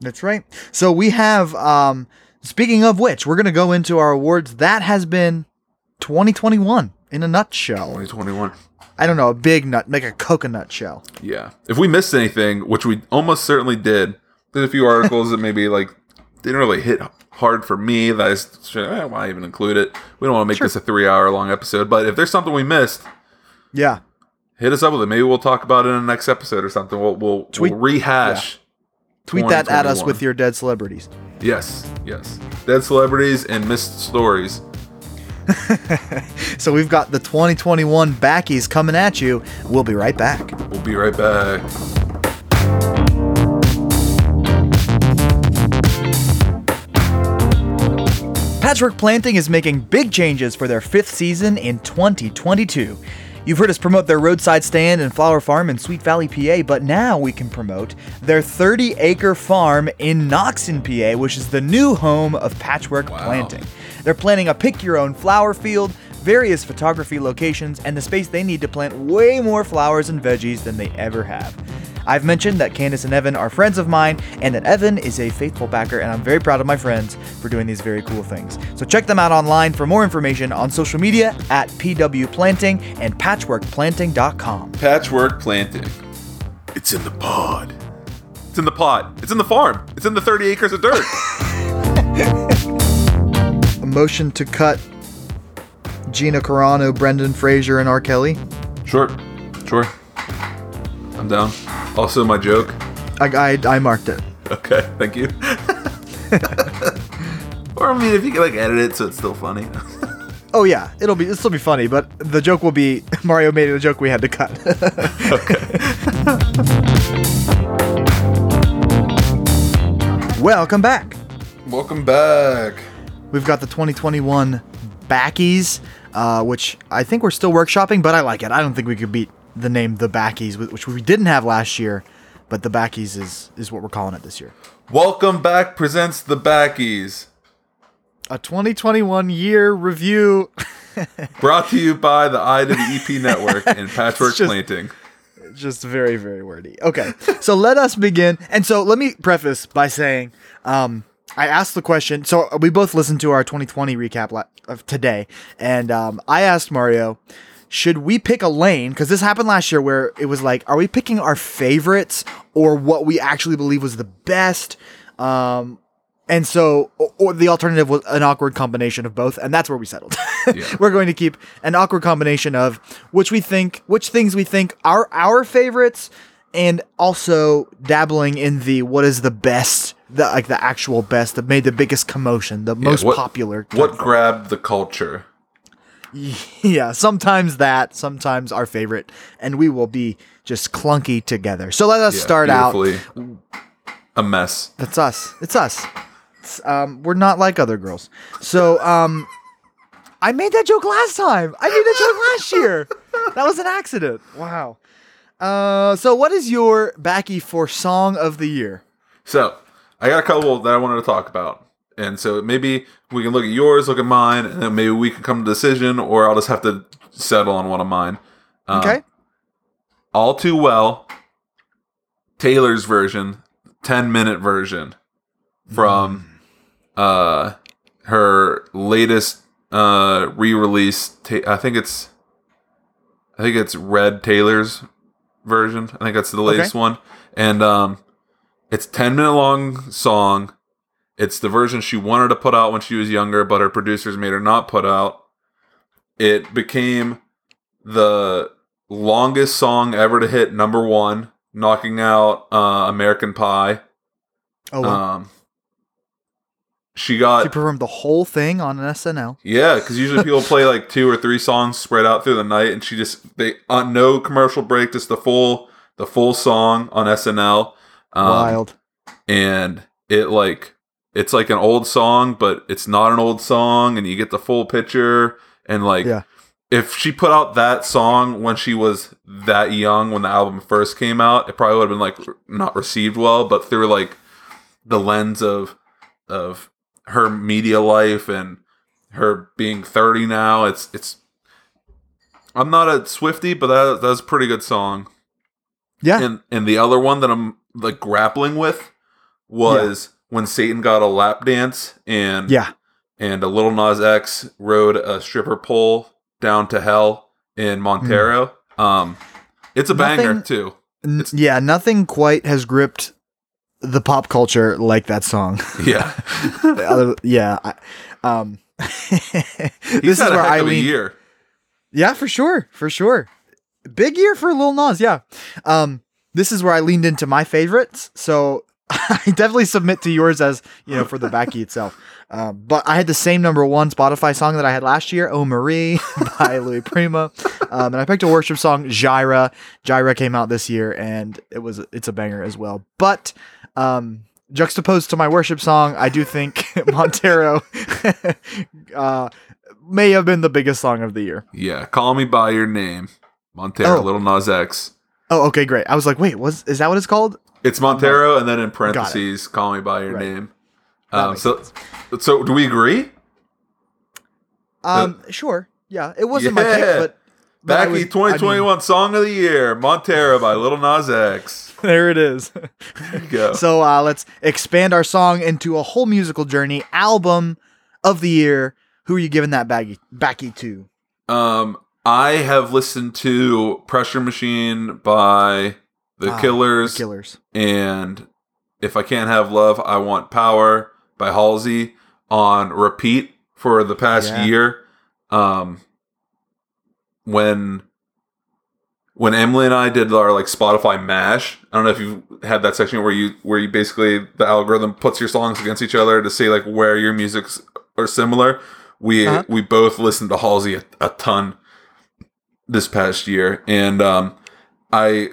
That's right. So we have um speaking of which, we're going to go into our awards. That has been 2021 in a nutshell. 2021. I don't know, a big nut, like a coconut shell. Yeah. If we missed anything, which we almost certainly did, there's a few articles that maybe like didn't really hit hard for me. That I s- eh, why even include it? We don't want to make Sure. this a three hour long episode. But if there's something we missed, Yeah. Hit us up with it. Maybe we'll talk about it in the next episode or something. We'll we'll, Tweet- we'll rehash. Tweet that at us with your dead celebrities. Yes, yes. Dead celebrities and missed stories. So we've got the 2021 backies coming at you. We'll be right back. We'll be right back. Patchwork Planting is making big changes for their fifth season in 2022. You've heard us promote their roadside stand and flower farm in Sweet Valley, PA, but now we can promote their 30 acre farm in Noxen, PA, which is the new home of Patchwork Planting. They're planning a pick your own flower field, various photography locations, and the space they need to plant way more flowers and veggies than they ever have. I've mentioned that Candace and Evan are friends of mine, and that Evan is a faithful backer, and I'm very proud of my friends for doing these very cool things. So check them out online for more information on social media at PW Planting and patchworkplanting.com. Patchwork planting. It's in the pod. It's in the pod. It's in the farm. It's in the 30 acres of dirt. A motion to cut Gina Carano, Brendan Fraser, and R. Kelly. sure. Sure. I'm down. Also, my joke. I, I, I marked it. Okay, thank you. or, I mean, if you can, like, edit it so it's still funny. Oh yeah, it'll be it'll still be funny, but the joke will be Mario made a joke we had to cut. Okay. Welcome back. Welcome back. We've got the 2021 backies, uh, which I think we're still workshopping, but I like it. I don't think we could beat the name the backies, which we didn't have last year, but the backies is is what we're calling it this year. Welcome back presents the Backies. A 2021 year review. Brought to you by the Eye to the EP Network and Patchwork just- Planting. just very very wordy okay so let us begin and so let me preface by saying um i asked the question so we both listened to our 2020 recap of today and um i asked mario should we pick a lane because this happened last year where it was like are we picking our favorites or what we actually believe was the best um and so, or, or the alternative was an awkward combination of both, and that's where we settled. Yeah. We're going to keep an awkward combination of which we think, which things we think are our favorites, and also dabbling in the what is the best, the like the actual best that made the biggest commotion, the most what- popular. What grabbed the culture? yeah, sometimes that, sometimes our favorite, and we will be just clunky together. So let us Yeah, start out. A mess. That's us. It's us. It's, um, we're not like other girls. So, um, I made that joke last time. I made that joke last year. That was an accident. Wow. Uh, so what is your backy for song of the year? So, I got a couple that I wanted to talk about. And so maybe we can look at yours, look at mine, and then maybe we can come to a decision, or I'll just have to settle on one of mine. Um, Okay. All Too Well, Taylor's version, 10 minute version from uh, her latest uh, re release. Ta- I think it's. I think it's Red Taylor's version. I think that's the latest one. And um, it's 10 minute long song. It's the version she wanted to put out when she was younger, but her producers made her not put out. It became the longest song ever to hit number one, knocking out uh, American Pie. Oh, wow. Um, she got she performed the whole thing on an SNL. yeah, because usually people play like two or three songs spread out through the night, and she just they on no commercial break, just the full the full song on SNL. Um, Wild. and it like it's like an old song, but it's not an old song, and you get the full picture, and like Yeah. if she put out that song when she was that young when the album first came out, it probably would have been like not received well, but through like the lens of of her media life and her being 30 now, it's it's I'm not a Swifty, but that that's a pretty good song. Yeah. And and the other one that I'm like grappling with was when Satan got a lap dance and yeah. and a Lil Nas X rode a stripper pole down to hell in Montero. Um, it's a banger Nothing- too. N- yeah, nothing quite has gripped the pop culture like that song. Yeah, Other- yeah. I, um, this is a where I lean. year. Yeah, for sure, for sure. Big year for Lil Nas. Yeah. Um, this is where I leaned into my favorites. So I definitely submit to yours as you know for the backy itself. Um, but I had the same number one Spotify song that I had last year, "Oh Marie" by Louis Prima, um, and I picked a worship song, "Gyra." Gyra came out this year, and it was it's a banger as well. But um, juxtaposed to my worship song, I do think Montero uh, may have been the biggest song of the year. Yeah, call me by your name, Montero, Oh. Lil Nas X. Oh, okay, great. I was like, wait, was is that what it's called? It's Montero, and then in parentheses, call me by your Right. name. Um, so, so do we agree? Um, sure. Yeah, it wasn't my pick, Yeah. but, but I Backy was- I 2021 Song of the Year, Montero by Lil Nas X. there it is. There you go. so uh, let's expand our song into a whole musical journey. Album of the year. Who are you giving that baggy backy to? Um, I have listened to Pressure Machine by The Ah, Killers, The Killers. and If I Can't Have Love, I Want Power by Halsey on repeat for the past Yeah. year. Um, when when Emily and I did our like Spotify mash, I don't know if you had that section where you where you basically the algorithm puts your songs against each other to see like where your music's are similar. We Uh-huh. we both listened to Halsey a, a ton this past year, and um, I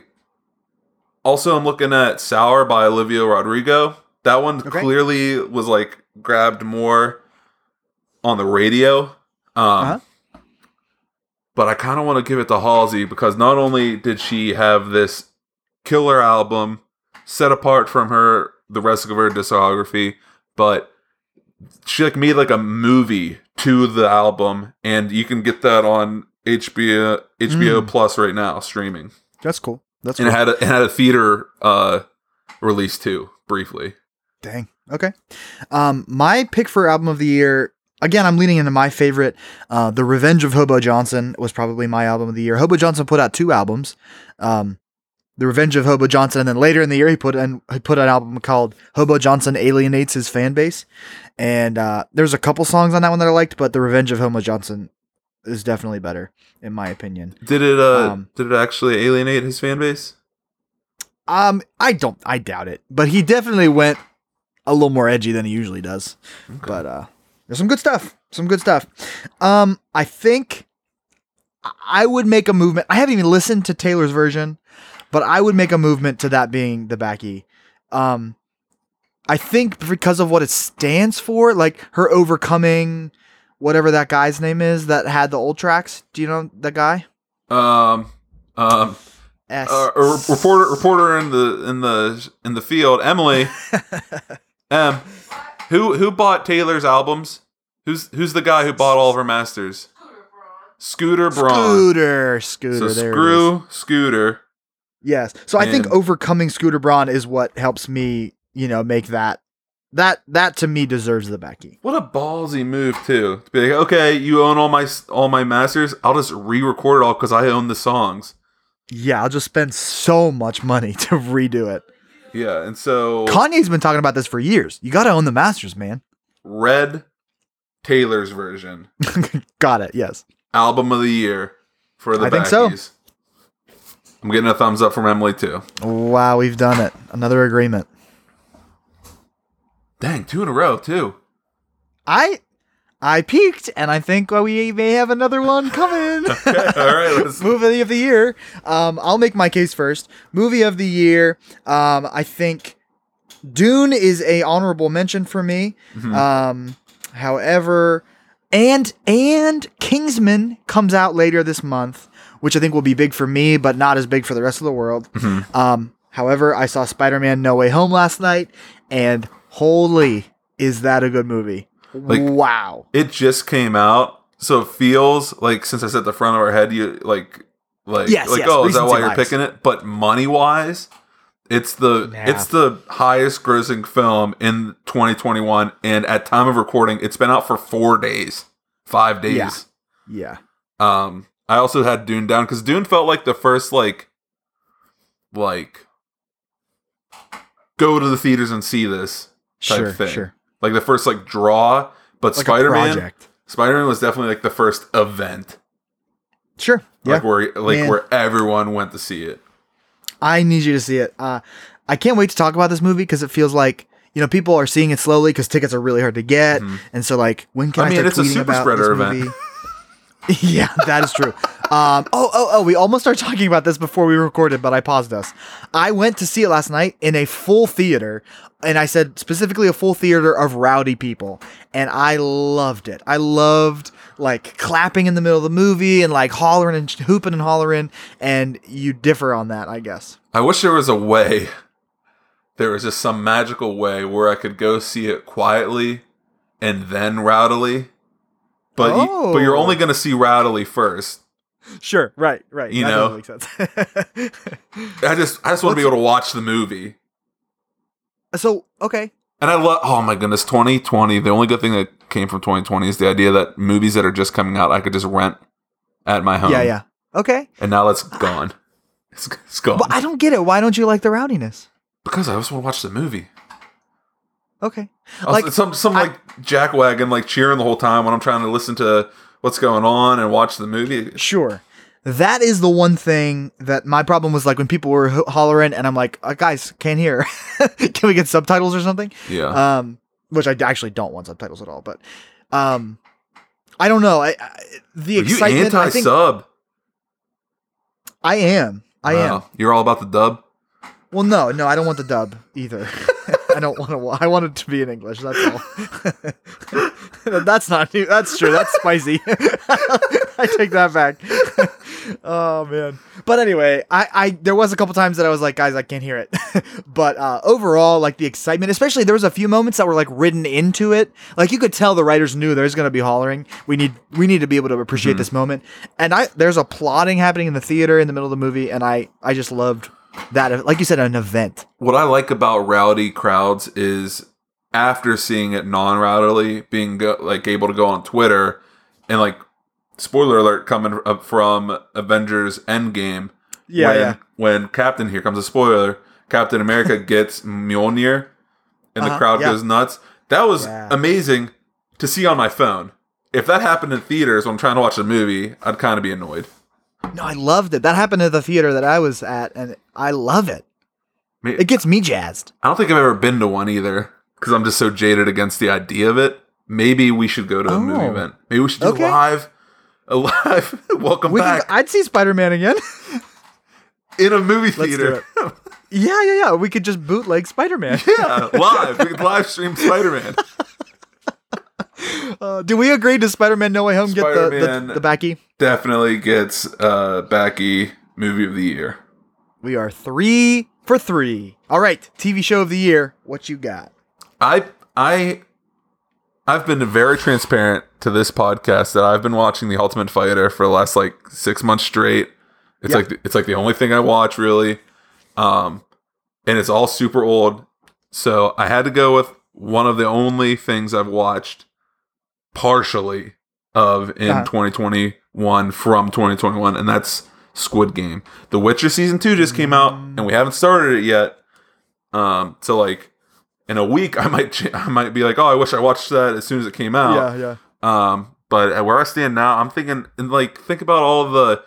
also I'm looking at "Sour" by Olivia Rodrigo. That one Okay. clearly was like grabbed more on the radio. Um, Uh-huh. But I kind of want to give it to Halsey because not only did she have this killer album set apart from her the rest of her discography, but she like made like a movie to the album, and you can get that on HBO HBO Mm. Plus right now streaming. That's cool. That's And it had a, it had a theater uh, release too, briefly. Dang. Okay. Um, my pick for album of the year. Again, I'm leaning into my favorite. Uh, the Revenge of Hobo Johnson was probably my album of the year. Hobo Johnson put out two albums. Um, the Revenge of Hobo Johnson, and then later in the year he put in he put an album called Hobo Johnson Alienates His Fan Base. And uh, there's a couple songs on that one that I liked, but the Revenge of Hobo Johnson is definitely better in my opinion. Did it uh Um, did it actually alienate his fan base? Um, I don't, I doubt it, but he definitely went a little more edgy than he usually does. But uh, there's some good stuff. Some good stuff. Um, I think I- I would make a movement. I haven't even listened to Taylor's version, but I would make a movement to that being the backy. Um, I think because of what it stands for, like her overcoming whatever that guy's name is that had the old tracks. Do you know that guy? Um um S. uh, a re- reporter reporter in the in the in the field, Emily M who who bought Taylor's albums? Who's who's the guy who bought all of her masters? Scooter Braun. Scooter, Scooter. So there it is. screw Scooter. Yes. So I think overcoming Scooter Braun is what helps me, you know, make that that that to me deserves the Becky. What a ballsy move too. To be like, okay, you own all my all my masters. I'll just re-record it all because I own the songs. Yeah, I'll just spend so much money to redo it. Yeah, and so Kanye's been talking about this for years. You got to own the masters, man. Red Taylor's version got it. Yes. album of the year for the I think so. I'm getting a thumbs up from Emily too. Wow, we've done it. Another agreement. Dang, two in a row too. I I peaked, and I think we may have another one coming. all right, let's- movie of the year. Um, I'll make my case first. Movie of the year. Um, I think Dune is a honorable mention for me. Mhm. Um, however, And and Kingsman comes out later this month, which I think will be big for me, but not as big for the rest of the world. Mm-hmm. Um, however, I saw Spider-Man: No Way Home last night, and holy, is that a good movie? Like- wow. It just came out, so it feels like since it's at the front of our head, you like like Yes, like yes, oh, is that why you're bias. picking it? But money wise, it's the Nah. it's the highest grossing film in 2021, and at time of recording, it's been out for four days, five days. Yeah. Yeah. Um, I also had Dune down because Dune felt like the first like like go to the theaters and see this type Sure. thing. Sure. Like the first like draw, but Like Spider Man. Spider Man was definitely like the first event, Sure. Yeah. like where like Man. where everyone went to see it. I need you to see it. Uh, I can't wait to talk about this movie because it feels like you know people are seeing it slowly because tickets are really hard to get, and so like when can I I, mean, start it's a super about spreader event. yeah, that is true. Um, oh, oh, oh! We almost started talking about this before we recorded, but I paused us. I went to see it last night in a full theater, and I said specifically a full theater of rowdy people, and I loved it. I loved like clapping in the middle of the movie and like hollering and hooping and hollering, and you differ on that, I guess. I wish there was a way. There was just some magical way where I could go see it quietly and then rowdily. But you, but you're Oh. only going to see rowdily first. Sure, right, right. You That know. sense. I just I just want to be able to watch the movie. so okay, And I love oh my goodness, 2020. The only good thing that came from 2020 is the idea that movies that are just coming out I could just rent at my home. yeah, yeah, okay. And now that's gone. It's, it's gone. But I don't get it. Why don't you like the rowdiness? because I just want to watch the movie. Okay, like some some I- like jackwagon like cheering the whole time when I'm trying to listen to what's going on and watch the movie. sure. That is the one thing that my problem was like when people were ho- hollering, and I'm like, uh, guys, can't hear. Can we get subtitles or something? Yeah. Um, which I actually don't want subtitles at all. But um, I don't know. I, I the Are you excitement. I anti sub. I am. I am. You're all about the dub. Well, no, no, I don't want the dub either. I don't want to. I want it to be in English. That's all. that's not new. That's true. That's spicy. I take that back. oh man. But anyway, I, I there was a couple times that I was like, guys, I can't hear it. but uh, overall, like the excitement, especially there was a few moments that were like written into it. Like you could tell the writers knew there's gonna be hollering. We need we need to be able to appreciate this moment. And I there's a plotting happening in the theater in the middle of the movie, and I I just loved that. Like you said, an event. What I like about rowdy crowds is after seeing it non-rowdily, being go- like able to go on Twitter and like spoiler alert coming up from Avengers Endgame. Yeah, when, yeah. When Captain here comes a spoiler, Captain America gets Mjolnir, and the Uh-huh, crowd yeah. goes nuts. That was Yeah. amazing to see on my phone. If that happened in theaters when I'm trying to watch a movie, I'd kind of be annoyed. No, I loved it. That happened at the theater that I was at, and I love it. I mean, It gets me jazzed. I don't think I've ever been to one either because I'm just so jaded against the idea of it. Maybe we should go to a movie Oh. event. Maybe we should do Okay. live, a live welcome We back could, I'd see Spider Man again. in a movie theater. yeah, yeah, yeah. We could just bootleg Spider Man. yeah, live. We could live stream Spider Man. uh, do we agree to Spider Man No Way Home get the, Spider-Man- the the backy? Definitely gets uh Backy movie of the year. We are three for three. All right, TV show of the year. What you got? I I I've been very transparent to this podcast that I've been watching The Ultimate Fighter for the last like six months straight. It's Yeah. like it's like the only thing I watch really, um, and it's all super old. So I had to go with one of the only things I've watched partially of in Uh-huh. 2021 from 2021, and that's Squid Game. The Witcher season two just came out, and we haven't started it yet. Um, so like in a week, I might ch- I might be like, oh, I wish I watched that as soon as it came out. yeah. Yeah. Um, but at where I stand now, I'm thinking and like think about all the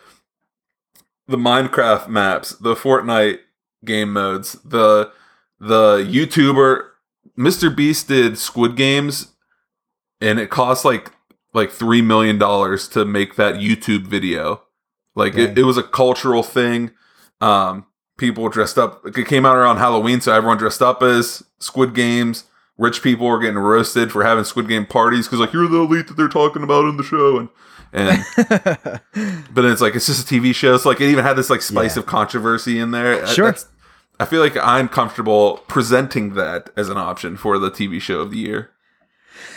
the Minecraft maps, the Fortnite game modes, the the YouTuber Mr. Beast did Squid Games, and it cost like like three million dollars to make that YouTube video. Like it, it was a cultural thing. Um, people dressed up. It came out around Halloween, so everyone dressed up as Squid Games. rich people were getting roasted for having Squid Game parties because like you're the elite that they're talking about in the show and and but then it's like it's just a TV show. So like it even had this like spice Yeah. of controversy in there. Sure. that's- I feel like I'm comfortable presenting that as an option for the TV show of the year.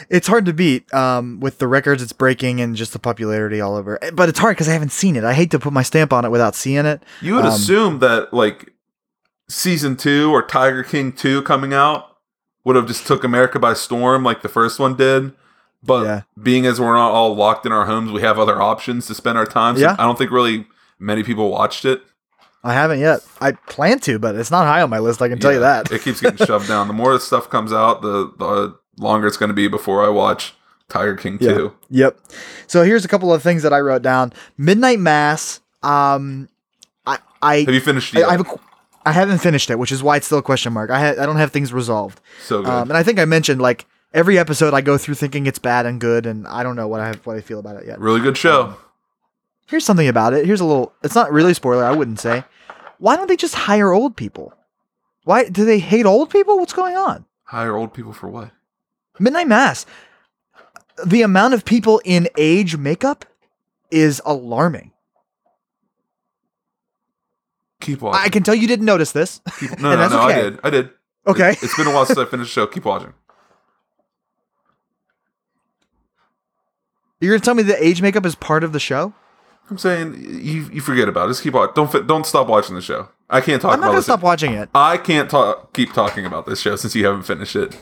It's hard to beat um, with the records it's breaking and just the popularity all over. But it's hard because I haven't seen it. I hate to put my stamp on it without seeing it. You would Um, assume that like season two or Tiger King two coming out would have just took America by storm like the first one did. But Yeah. being as we're not all locked in our homes, we have other options to spend our time. So Yeah. I don't think really many people watched it. I haven't yet. I plan to, but it's not high on my list. I can tell you that. it keeps getting shoved down. The more stuff comes out, the the longer it's going to be before I watch Tiger King Yeah. two. Yep. So here's a couple of things that I wrote down. Midnight Mass. Um, I I Have you finished I, it? I, have a, I haven't finished it, which is why it's still a question mark. I ha- I don't have things resolved. so good. Um, and I think I mentioned like every episode I go through thinking it's bad and good, and I don't know what I have what I feel about it yet. really good show. Here's something about it. Here's a little. It's not really a spoiler. I wouldn't say. Why don't they just hire old people? Why do they hate old people? What's going on? Hire old people for what? Midnight Mass. The amount of people in age makeup is alarming. Keep watching. I can tell you didn't notice this. Keep, no, no, no. I did. I did. Okay. It's been a while since I finished the show. Keep watching. You're gonna tell me the age makeup is part of the show? I'm saying you you forget about it. Just keep watching. Don't don't stop watching the show. I can't talk I'm not gonna stop watching it. I can't talk. Keep talking about this show since you haven't finished it.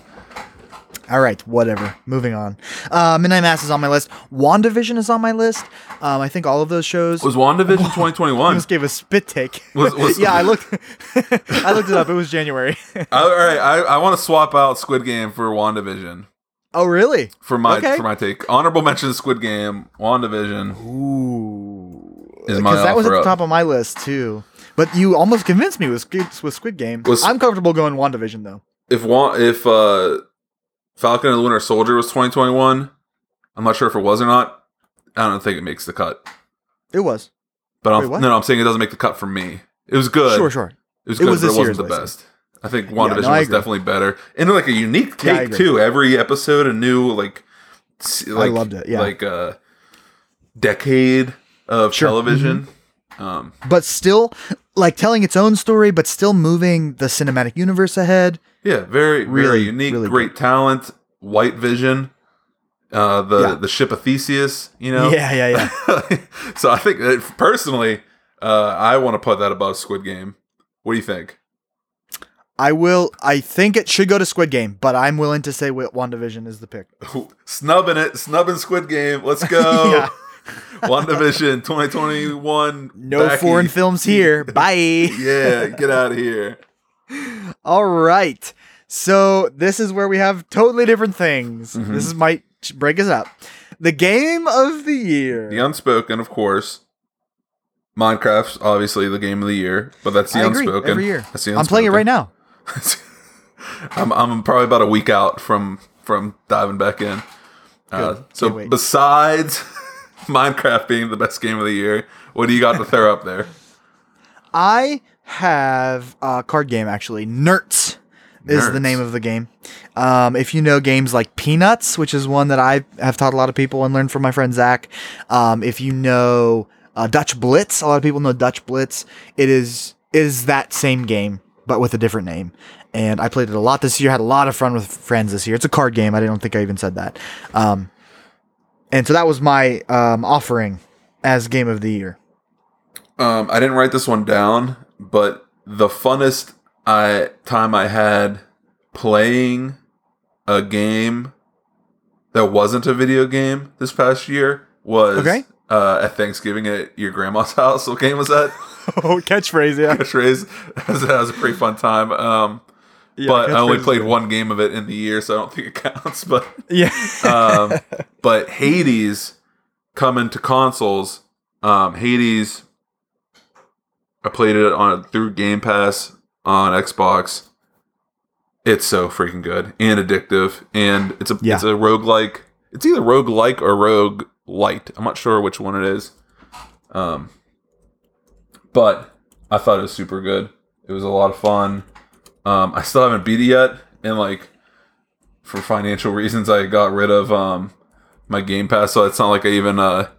All right, whatever. Moving on. Uh, Midnight Mass is on my list. WandaVision is on my list. Um, I think all of those shows. Was WandaVision I 2021? just gave a spit take. Was- was- yeah, I looked. I looked it up. It was January. all right, I, I want to swap out Squid Game for WandaVision oh, really? for my Okay. for my take. Honorable mention: Squid Game, WandaVision. Ooh. Because that was at the up. top of my list too. But you almost convinced me with Squid, with Squid Game. Was- I'm comfortable going WandaVision though. If if uh, Falcon and the Winter Soldier was 2021, I'm not sure if it was or not. I don't think it makes the cut. It was. But I'm, no, no, I'm saying it doesn't make the cut for me. It was good. Sure, sure. It was good, it was but it wasn't the best. I think no, WandaVision I was definitely better, and like a unique take agree. too. Every episode, a new like, like loved it, yeah. like a decade of Sure. Mm-hmm. Um, But still, like telling its own story, but still moving the cinematic universe ahead. yeah, very very Really, unique, really great talent, white vision. Uh, the Yeah. the ship of Theseus, you know. Yeah, yeah, yeah. so I think that personally, uh, I want to put that above Squid Game. What do you think? I will. I think it should go to Squid Game, but I'm willing to say Wa- WandaVision is the pick. Snubbing it, snubbing Squid Game. Let's go. Yeah. WandaVision 2021. No Backy. foreign films here. Bye. Yeah, get out of here. All right. So this is where we have totally different things. Mhm. This is might break us up. The game of the year. The Unspoken, of course. Minecraft's obviously the game of the year, but that's the I agree. Unspoken. Every year. That's the I'm playing it right now. I'm, I'm probably about a week out from from diving back in. Uh, so besides Minecraft being the best game of the year, what do you got to throw up there? I have a card game actually. Nertz is the name of the game. Um, if you know games like Peanuts, which is one that I have taught a lot of people and learned from my friend Zach. Um, if you know uh, Dutch Blitz, a lot of people know Dutch Blitz. It is it is that same game but with a different name. And I played it a lot this year. Had a lot of fun with friends this year. It's a card game. I don't think I even said that. Um, and so that was my um, offering as game of the year. Um, I didn't write this one down, but the funnest I time I had playing a game that wasn't a video game this past year was Okay. uh, at Thanksgiving at your grandma's house. What game was that? oh, catchphrase, yeah. Catchphrase. that, was, was a pretty fun time. Um, but I only played one game of it in the year, so I don't think it counts. But Yeah. um, but Hades coming to consoles. Um, Hades, I played it on through Game Pass on Xbox. It's so freaking good and addictive, and it's a Yeah. it's a roguelike. It's either roguelike or rogue light. I'm not sure which one it is. Um, but I thought it was super good. It was a lot of fun. Um, I still haven't beat it yet, and like for financial reasons, I got rid of um my Game Pass, so it's not like I even uh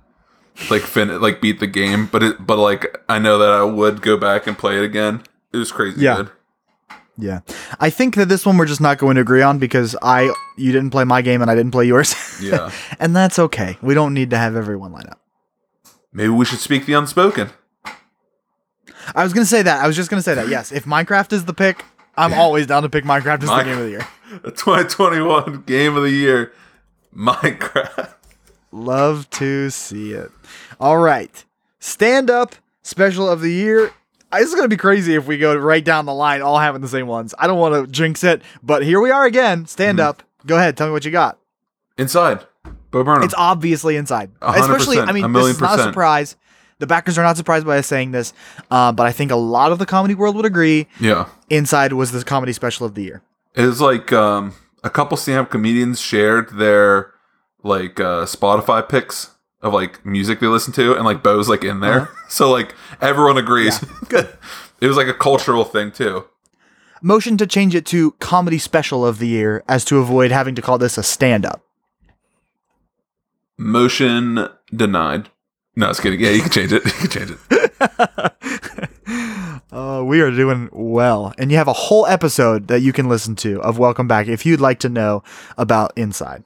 like fin like beat the game, but it but like I know that I would go back and play it again. It was crazy Yeah. good. Yeah. I think that this one we're just not going to agree on because I you didn't play my game and I didn't play yours. Yeah. and that's okay. We don't need to have everyone line up. Maybe we should speak the unspoken. I was going to say that. I was just going to say that. Yes, if Minecraft is the pick, I'm always down to pick Minecraft as the game of the year. The 2021 game of the year, Minecraft. Love to see it. All right. Stand up special of the year. This is going to be crazy if we go right down the line, all having the same ones. I don't want to jinx it, but here we are again. Stand Mm-hmm. up. Go ahead. Tell me what you got. Inside. Bo Burnham. It's obviously inside. Especially, I mean, this is not a surprise. The backers are not surprised by us saying this, uh, but I think a lot of the comedy world would agree. yeah. Inside was the comedy special of the year. It was like um, a couple stand-up comedians shared their like uh, Spotify picks of like music they listen to, and like Bo's like in there, so like everyone agrees. Good. It was like a cultural thing too. Motion to change it to comedy special of the year as to avoid having to call this a stand up. Motion denied. No, it's kidding. Yeah, you can change it. You can change it. Uh, we are doing well. And you have a whole episode that you can listen to of Welcome Back if you'd like to know about Inside.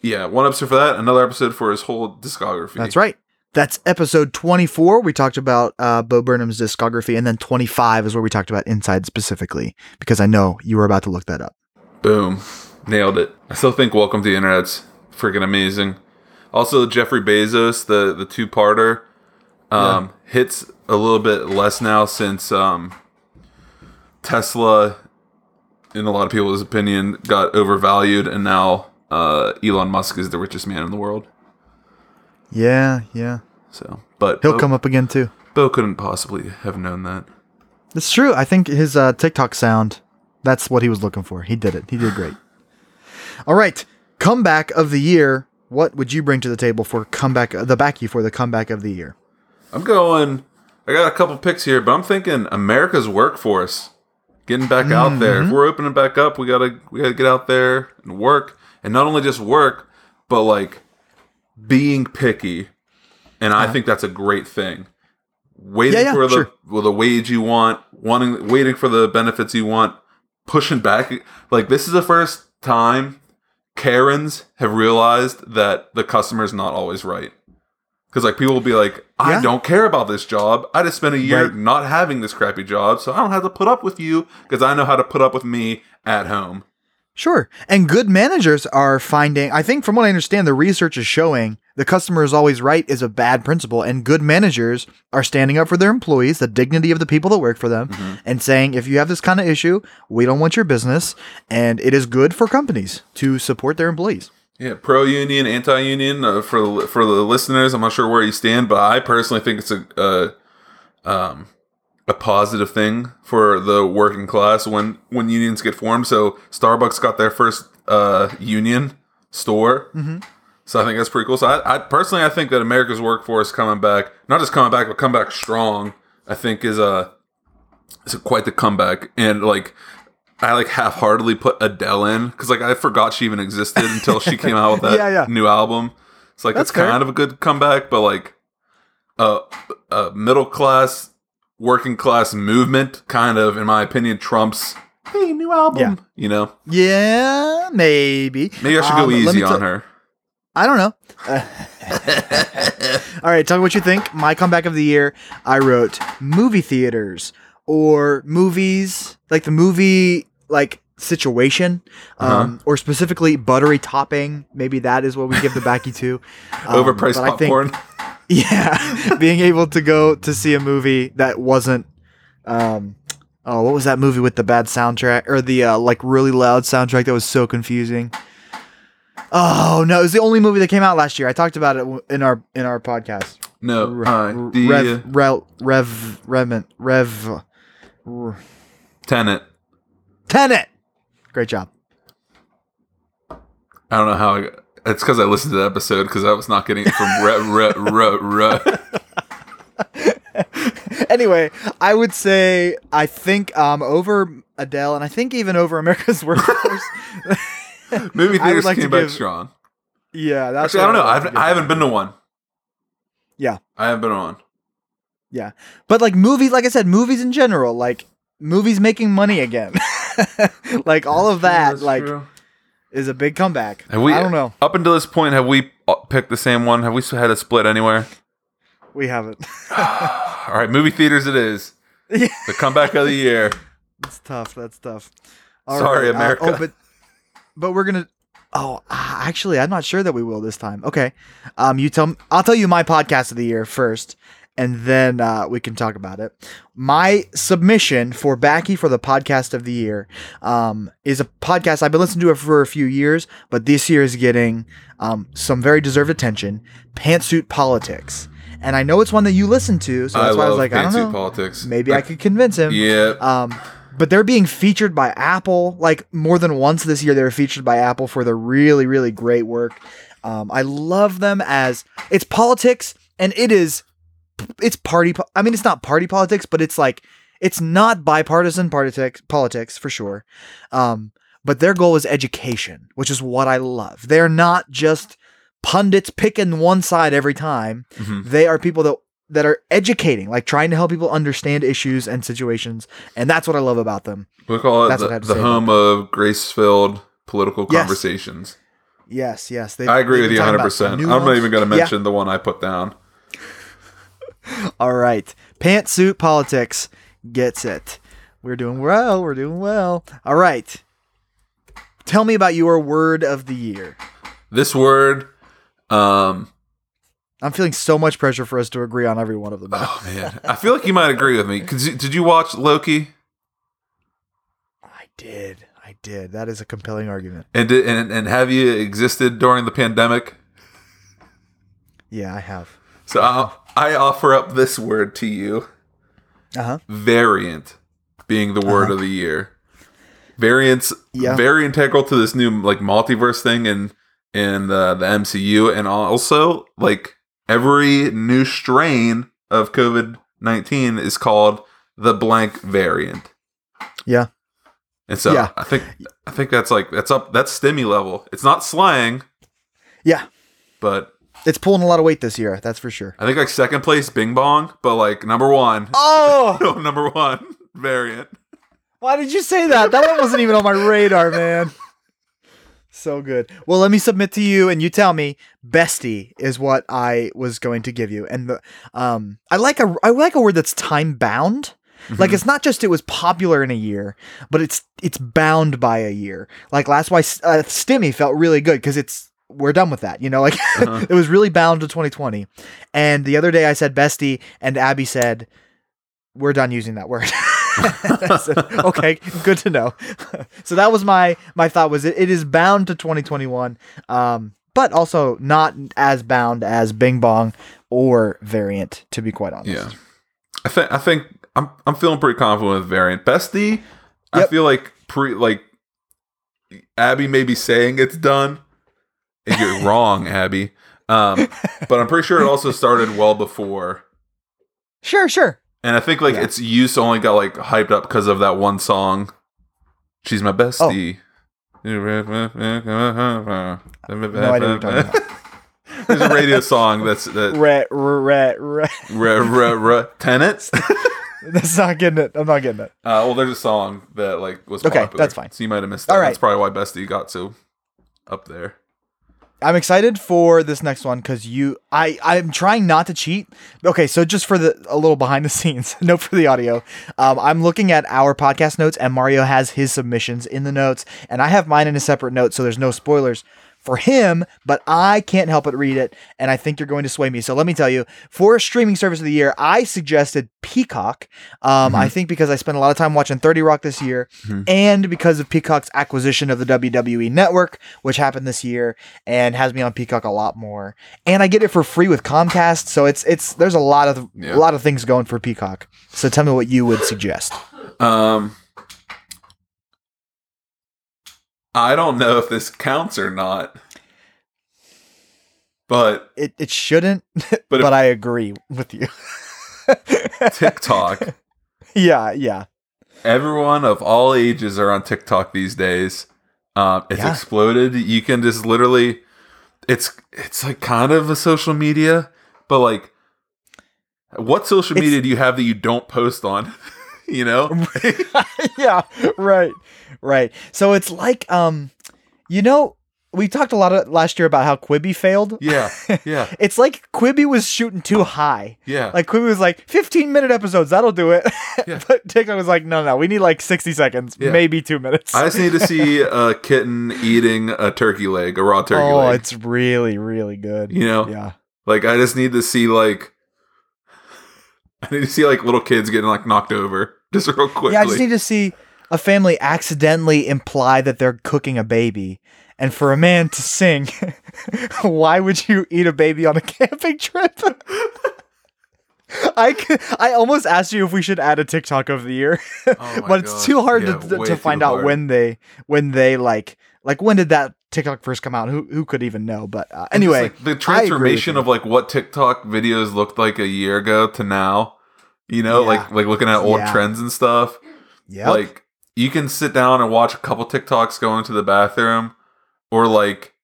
Yeah, one episode for that. Another episode for his whole discography. That's right. That's episode 24. We talked about uh, Bo Burnham's discography. And then 25 is where we talked about Inside specifically, because I know you were about to look that up. Boom. Nailed it. I still think Welcome to the Internet's freaking amazing. Also, Jeffrey Bezos, the, the two parter, um, hits a little bit less now since um, Tesla, in a lot of people's opinion, got overvalued, and now uh, Elon Musk is the richest man in the world. Yeah, yeah. So, but He'll Bo, come up again too. Bill couldn't possibly have known that. It's true. I think his uh, TikTok sound, that's what he was looking for. He did it. He did great. All right. Comeback of the year. What would you bring to the table for comeback, the back you for the comeback of the year? I'm going. I got a couple picks here, but I'm thinking America's workforce getting back out there. If mm-hmm. we're opening back up, we gotta we gotta get out there and work, and not only just work, but like being picky. And I uh-huh. think that's a great thing. Waiting Yeah, yeah, for the sure. well, the wage you want, wanting waiting for the benefits you want, pushing back. Like this is the first time Karens have realized that the customer's not always right. Because like people will be like, I Yeah. don't care about this job. I just spent a year Right. not having this crappy job, so I don't have to put up with you because I know how to put up with me at home. Sure. And good managers are finding, I think from what I understand, the research is showing the customer is always right is a bad principle. And good managers are standing up for their employees, the dignity of the people that work for them, and saying, if you have this kind of issue, we don't want your business. And it is good for companies to support their employees. Yeah, pro union, anti union. Uh, for the, for the listeners, I'm not sure where you stand, but I personally think it's a, a um a positive thing for the working class when when unions get formed. So Starbucks got their first uh, union store. So I think that's pretty cool. So I, I personally, I think that America's workforce coming back, not just coming back, but come back strong. I think is a is a quite the comeback. And like, I like half heartedly put Adele in because like I forgot she even existed until she came out with that Yeah, yeah. new album. It's like That's it's kind of a good comeback, but like a, a middle class, working class movement, kind of, in my opinion, trumps. Hey, new album. Yeah. You know, Yeah, maybe. maybe I should go Um, easy on tell- her. I don't know. All right, tell me what you think. My comeback of the year, I wrote movie theaters or movies, like the movie like situation, um, or specifically buttery topping. Maybe that is what we give the backy to. Um, Overpriced I think- popcorn. yeah, being able to go to see a movie that wasn't. Um, oh, what was that movie with the bad soundtrack or the uh, like really loud soundtrack that was so confusing? Oh no, it was the only movie that came out last year. I talked about it in our in our podcast. No, Re- uh, the Rev, Rev, Rev, Rev, Rev, Rev, Tenet. Tenet. Great job. I don't know how. I, it's because I listened to the episode because I was not getting it from re, re, re, re. anyway, I would say I think um over Adele and I think even over America's Workforce. Movie theaters like came back give- strong. yeah, that's Actually, I don't know. I haven't, I haven't been to one. Yeah. I haven't been to one. Yeah, but like movies, like I said, movies in general, like movies making money again. like all of that, That's like true. Is a big comeback. We, I don't know. Up until this point, have we uh, picked the same one? Have we had a split anywhere? We haven't. All right, movie theaters it is. Yeah. The comeback of the year. That's tough. That's tough. All Sorry, right, uh, America. oh, but but we're gonna. Oh, uh, actually, I'm not sure that we will this time. Okay, um, you tell. I'll tell you my podcast of the year first, and then uh, we can talk about it. My submission for Backy for the podcast of the year um, is a podcast I've been listening to it for a few years, but this year is getting um, some very deserved attention. Pantsuit Politics, and I know it's one that you listen to, so that's why I was like, I don't know. politics. Maybe I could convince him. Yeah. Um, but they're being featured by Apple like more than once this year. They were featured by Apple for their really, really great work. Um, I love them as it's politics and it is it's party. po- I mean, it's not party politics, but it's like it's not bipartisan politics politics for sure. Um, but their goal is education, which is what I love. They're not just pundits picking one side every time Mhm. they are people that that are educating like trying to help people understand issues and situations and that's what i love about them We call it That's the, the home of grace-filled political Yes. conversations. yes yes they, I agree with you 100. percent I'm not even going to Yeah. mention the one I put down. all right. Pantsuit politics gets it. We're doing well. We're doing well. All right. Tell me about your word of the year. This word, um, i'm feeling so much pressure for us to agree on every one of them. Now. oh man, I feel like you might agree with me. you- did you watch Loki? i did. I did. That is a compelling argument. And, did, and and have you existed during the pandemic? yeah i have So I'll, I offer up this word to you: uh-huh variant, being the word of the year. Variants, Yeah. very integral to this new like multiverse thing in in the the MCU, and also like every new strain of COVID nineteen is called the blank variant. Yeah. And so Yeah. I think I think that's like that's up that's stimmy level. It's not slang, yeah but it's pulling a lot of weight this year that's for sure I think like second place Bing Bong, but like number one, oh no, number one variant. Why did you say that? That one wasn't even on my radar, man. So good. Well, let me submit to you, and you tell me. Bestie is what I was going to give you, and the um, I like a I like a word that's time bound. Like Mm-hmm. it's not just it was popular in a year, but it's it's bound by a year. Like last why uh, Stimmy felt really good because it's we're done with that. You know, like Uh-huh. it was really bound to 2020. And the other day I said bestie, and Abby said, "We're done using that word." Said, okay, good to know. so that was my my thought was it, it is bound to 2021, um, but also not as bound as Bing Bong or Variant, to be quite honest. Yeah, I think I think I'm I'm feeling pretty confident with variant bestie. I feel like pre like Abby may be saying it's done, you're wrong, Abby. Um, but I'm pretty sure it also started well before, Sure, sure. and I think like Yeah. its use only got like hyped up because of that one song. She's my bestie. No idea what you're talking about. There's a radio song that's that Rat, rat, rat. re, re, re, tenants. That's not getting it. I'm not getting it. Uh, well, there's a song that like was Okay, popular. that's fine. So you might have missed that. All right. That's probably why Bestie got so up there. I'm excited for this next one because you, I, I'm trying not to cheat. Okay, so just for the a little behind the scenes note for the audio, um, I'm looking at our podcast notes, and Mario has his submissions in the notes, and I have mine in a separate note, so there's no spoilers for him, but I can't help but read it, and I think you're going to sway me. So let me tell you, for streaming service of the year, I suggested Peacock. Um, I think because I spent a lot of time watching 30 Rock this year, Mhm. and because of Peacock's acquisition of the WWE Network, which happened this year, and has me on Peacock a lot more, and I get it for free with Comcast. So it's it's there's a lot of Yeah. a lot of things going for Peacock. So tell me what you would suggest. Um, I don't know if this counts or not, but It it shouldn't, But but, I agree with you. TikTok. yeah, yeah. everyone of all ages are on TikTok these days. Um, it's Yeah. exploded. You can just literally, it's it's like kind of a social media, but like, what social It's- media do you have that you don't post on? you know, yeah, right, right. So it's like, um, you know, we talked a lot of last year about how Quibi failed. yeah, yeah, It's like Quibi was shooting too high. yeah. Like Quibi was like 15 minute episodes, that'll do it. Yeah. but TikTok was like, no, no, we need like 60 seconds, Yeah. maybe two minutes. I just need to see a kitten eating a turkey leg, a raw turkey oh, leg. Oh, it's really, really good. You know, Yeah. like I just need to see like, I need to see like little kids getting like knocked over just real quickly. Yeah, I just need to see a family accidentally imply that they're cooking a baby. And for a man to sing, why would you eat a baby on a camping trip? I I almost asked you if we should add a TikTok of the year, Oh but it's gosh. too hard Yeah, to, to find out hard. when they when they like like when did that TikTok first come out? Who who could even know? But uh, anyway, like, the I agree with transformation of like what TikTok videos looked like a year ago to now, you know, Yeah. like like looking at old Yeah. trends and stuff. yeah, Like you can sit down and watch a couple TikToks going to the bathroom, or like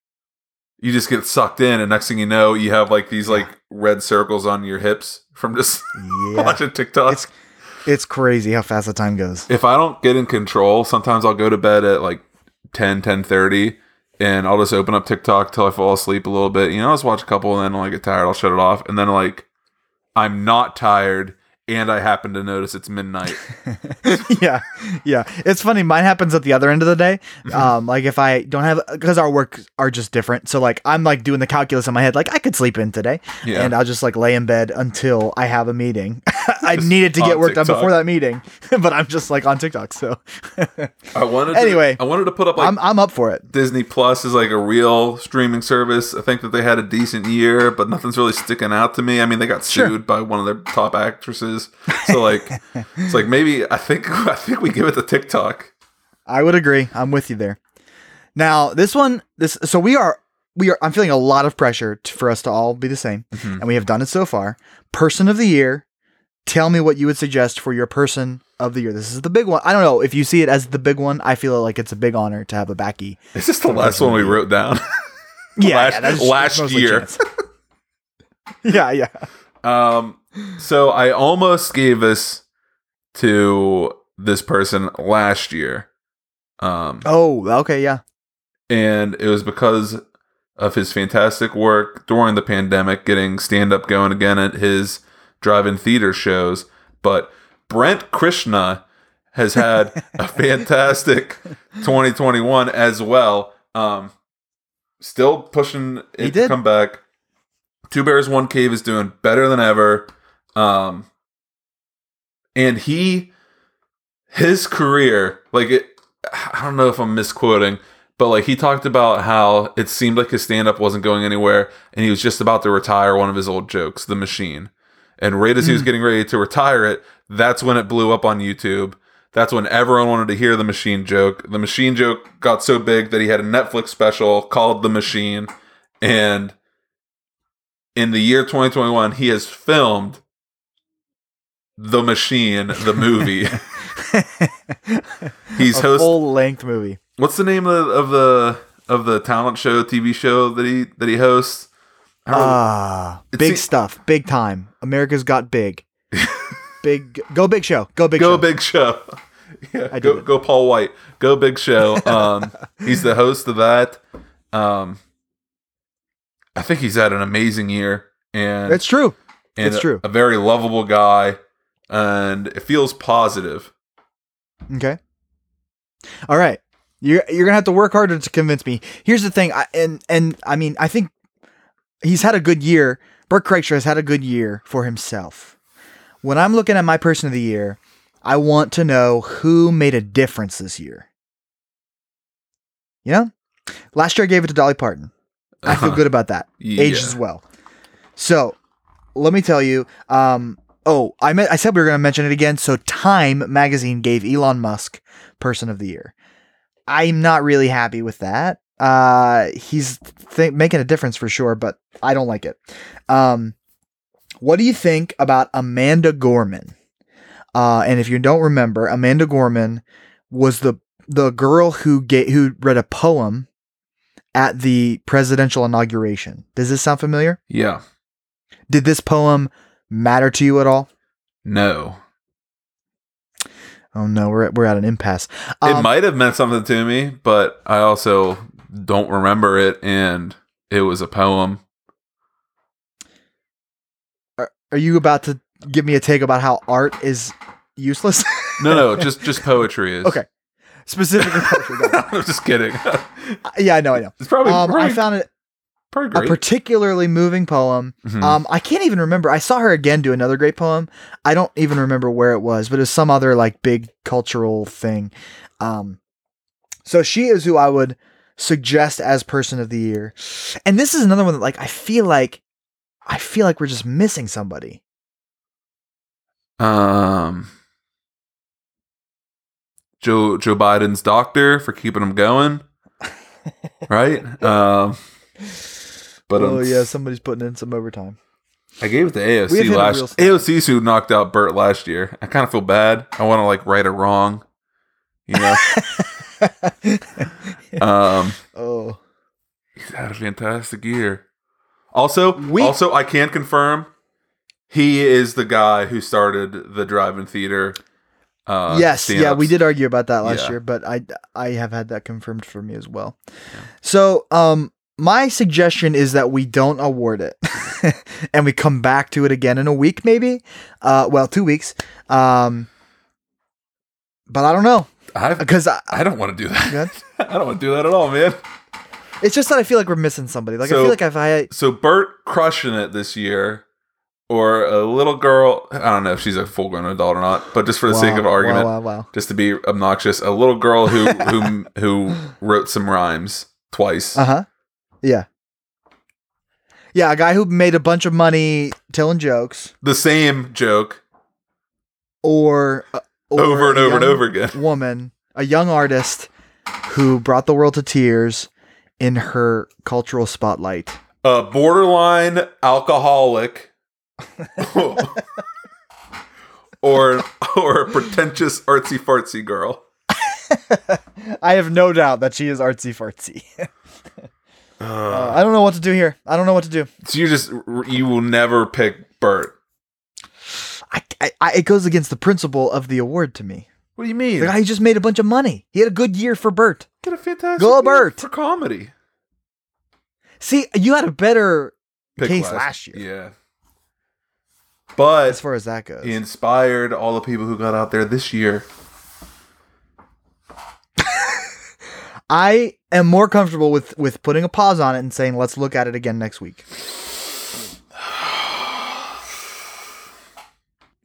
you just get sucked in, and next thing you know, you have like these like red circles on your hips from just yeah, watching TikTok. It's- it's crazy how fast the time goes. if I don't get in control, sometimes I'll go to bed at like 10, 10 30, and I'll just open up TikTok till I fall asleep a little bit. You know, I'll just watch a couple and then when I get tired, I'll shut it off. And then like I'm not tired and I happen to notice it's midnight. yeah, yeah. It's funny. Mine happens at the other end of the day. Mm-hmm. Um, like if I don't have because our work are just different. So like I'm like doing the calculus in my head. Like I could sleep in today, Yeah. and I'll just like lay in bed until I have a meeting. I Just needed to get work done before that meeting, but I'm just like on TikTok. So I wanted Anyway, to, I wanted to put up like I'm I'm up for it. Disney Plus is like a real streaming service. I think that they had a decent year, but nothing's really sticking out to me. I mean, they got Sure. sued by one of their top actresses. So like it's like maybe I think I think we give it to TikTok. I would agree. I'm with you there. Now this one, this so we are we are. I'm feeling a lot of pressure t- for us to all be the same, Mhm. and we have done it so far. Person of the year. Tell me what you would suggest for your person of the year. This is the big one. I don't know if you see it as the big one. I feel like it's a big honor to have a backy. Is this the last one we wrote down? Last- that's- last that's year. yeah, yeah. Um, so I almost gave this to this person last year. Um, Oh, okay, yeah. and it was because of his fantastic work during the pandemic, getting stand up going again at his drive in theater shows. But Bert Kreischer has had a fantastic 2021 as well. Um, still pushing it He to did. come back. Two Bears, One Cave is doing better than ever. Um, and he, his career, like it, I don't know if I'm misquoting, but like he talked about how it seemed like his stand up wasn't going anywhere and he was just about to retire one of his old jokes, The Machine. And right as he was getting ready to retire it, that's when it blew up on YouTube. That's when everyone wanted to hear the machine joke. The machine joke got so big that he had a Netflix special called The Machine. And in the year 2021, he has filmed The Machine, the movie. He's a host- full length movie. What's the name of the, of the of the talent show TV show that he that he hosts? I don't know. Ah, It big se- stuff, big time. America's got big. big, go big show, go big go show. big show. Yeah, I go go Paul White. Go big show. Um, he's the host of that. Um, I think he's had an amazing year, and It's true. and it's a- true. A, very lovable guy, and it feels positive. Okay. All right. You're you're gonna have to work harder to convince me. Here's the thing, I, and and I mean, I think he's had a good year. Burt Kreischer has had a good year for himself. When I'm looking at my person of the year, I want to know who made a difference this year. You know, last year I gave it to Dolly Parton. I feel Uh-huh. good about that. Yeah. Aged as well. So let me tell you. Um, oh, I meant, I said we were going to mention it again. So Time magazine gave Elon Musk Person of the Year. I'm not really happy with that. Uh, he's th- making a difference for sure, but I don't like it. Um, what do you think about Amanda Gorman? Uh, and if you don't remember, Amanda Gorman was the the girl who ga- who read a poem at the presidential inauguration. Does this sound familiar? Yeah. Did this poem matter to you at all? No. Oh no, we're at, we're at an impasse. it Um, might have meant something to me, but I also don't remember it, and it was a poem. Are you about to give me a take about how art is useless? No, no, just just poetry is. Okay. Specifically, poetry. I'm just kidding. yeah, I know, I know. It's probably, Um, I found it a particularly moving poem. Mhm. Um, I can't even remember. I saw her again do another great poem. I don't even remember where it was, but it was some other like big cultural thing. Um, so she is who I would suggest as person of the year. And this is another one that like I feel like I feel like we're just missing somebody. um, Joe Joe Biden's doctor for keeping him going, right? Um, but oh um, yeah, somebody's putting in some overtime. I gave it to AOC last. AOC's who knocked out Burt last year. I kind of feel bad. I want to like right or wrong, you know. um, oh, he's had a fantastic year. Also, We- also, I can confirm he is the guy who started the drive-in theater. Uh, yes, yeah, we did argue about that last Yeah. year, but I I have had that confirmed for me as well. So, um, my suggestion is that we don't award it, and we come back to it again in a week, maybe. Uh, well, two weeks. Um, but I don't know because I, I don't want to do that. I don't want to do that at all, man. it's just that I feel like we're missing somebody. Like I feel like if I So Bert crushing it this year, or a little girl. I don't know if she's a full-grown adult or not, but just for the sake of argument, wow, wow, wow. just to be obnoxious, a little girl who who who wrote some rhymes twice. Uh huh. Yeah. Yeah, a guy who made a bunch of money telling jokes, the same joke or, uh, or over and a over and young over again. Woman, a young artist who brought the world to tears in her cultural spotlight. A borderline alcoholic, or or a pretentious artsy fartsy girl. I have no doubt that she is artsy fartsy. Uh, I don't know what to do here. I don't know what to do. So you just you will never pick Bert. I, I, I it goes against the principle of the award to me. What do you mean? The guy who just made a bunch of money. He had a good year for Bert. Get a fantastic Go year Bert. for comedy. See, you had a better Pick case last, year, Yeah. But as far as that goes. he inspired all the people who got out there this year. I am more comfortable with with putting a pause on it and saying let's look at it again next week.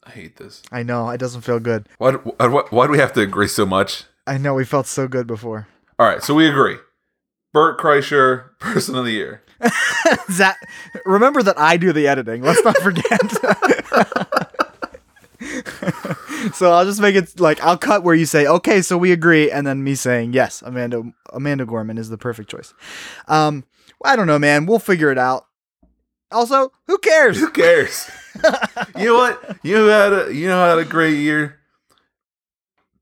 I hate this. I know it doesn't feel good. Why, why, why do we have to agree so much? I know we felt so good before. All right, so we agree. Bert Kreischer, Person of the Year. Zach, remember that I do the editing. Let's not forget. so I'll just make it like I'll cut where you say okay, so we agree, and then me saying yes, Amanda Amanda Gorman is the perfect choice. Um, I don't know, man. We'll figure it out. Also, who cares? Who cares? you know what? You had a you know had a great year.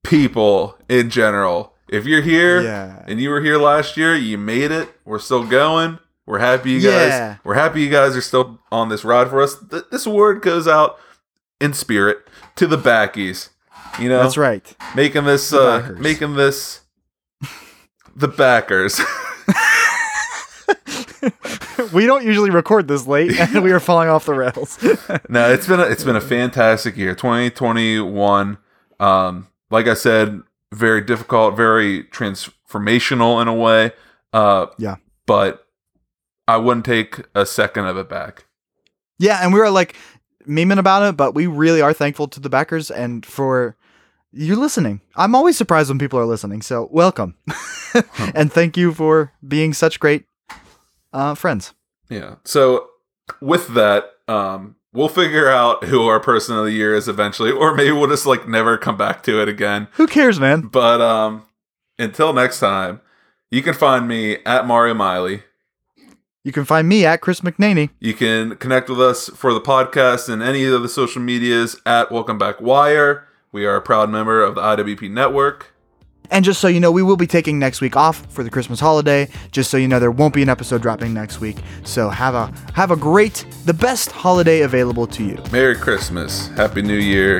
People in general. If you're here Yeah. and you were here last year, you made it. We're still going. We're happy you guys. Yeah. We're happy you guys are still on this ride for us. Th- this award goes out in spirit to the backies. You know, That's right. making this The uh backers. making this the backers. we don't usually record this late, and we are falling off the rails. no, it's been a, it's been a fantastic year. 2021 um like I said, very difficult, very transformational in a way. Uh Yeah. But I wouldn't take a second of it back. yeah, and we were like memeing about it, but we really are thankful to the backers and for you listening. I'm always surprised when people are listening, so welcome, and thank you for being such great uh, friends. Yeah. So with that, um we'll figure out who our person of the year is eventually or maybe we'll just like never come back to it again. Who cares, man? But um until next time, you can find me at Mario Miley. You can find me at Chris McNaney. You can connect with us for the podcast and any of the social medias at Welcome Back Wire. We are a proud member of the IWP network. And just so you know, we will be taking next week off for the Christmas holiday. Just so you know, there won't be an episode dropping next week. So have a have a great, the best holiday available to you. Merry Christmas, Happy New Year,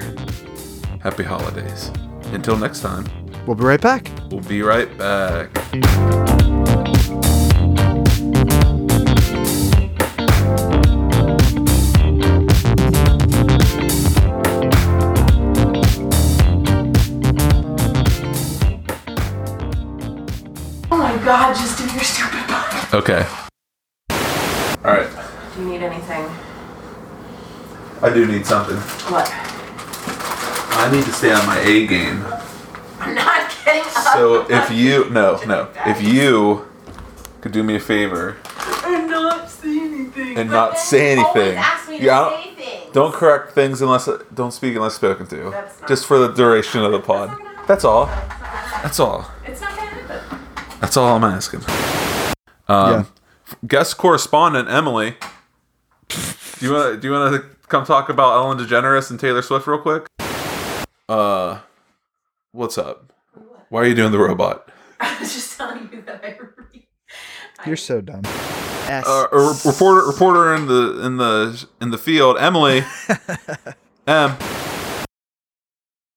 Happy Holidays. Until next time, We'll be right back. we'll be right back. God, just do your stupid part. Okay. All right. Do you need anything? I do need something. What? I need to stay on my A game. I'm not getting up. So if you no no if you could do me a favor and not say anything. and not say anything, Ask me to Yeah, say things. don't correct things unless don't speak unless spoken to. That's not- Just for the duration of the pod. That's all. That's all. It's not gonna happen. That's all I'm asking. Um, Guest correspondent Emily. Do you want to do you want to come talk about Ellen DeGeneres and Taylor Swift real quick? Uh, what's up? Why are you doing the robot? I was just telling you that I read. You're so dumb. S. Uh, a reporter reporter in the in the in the field, Emily. M.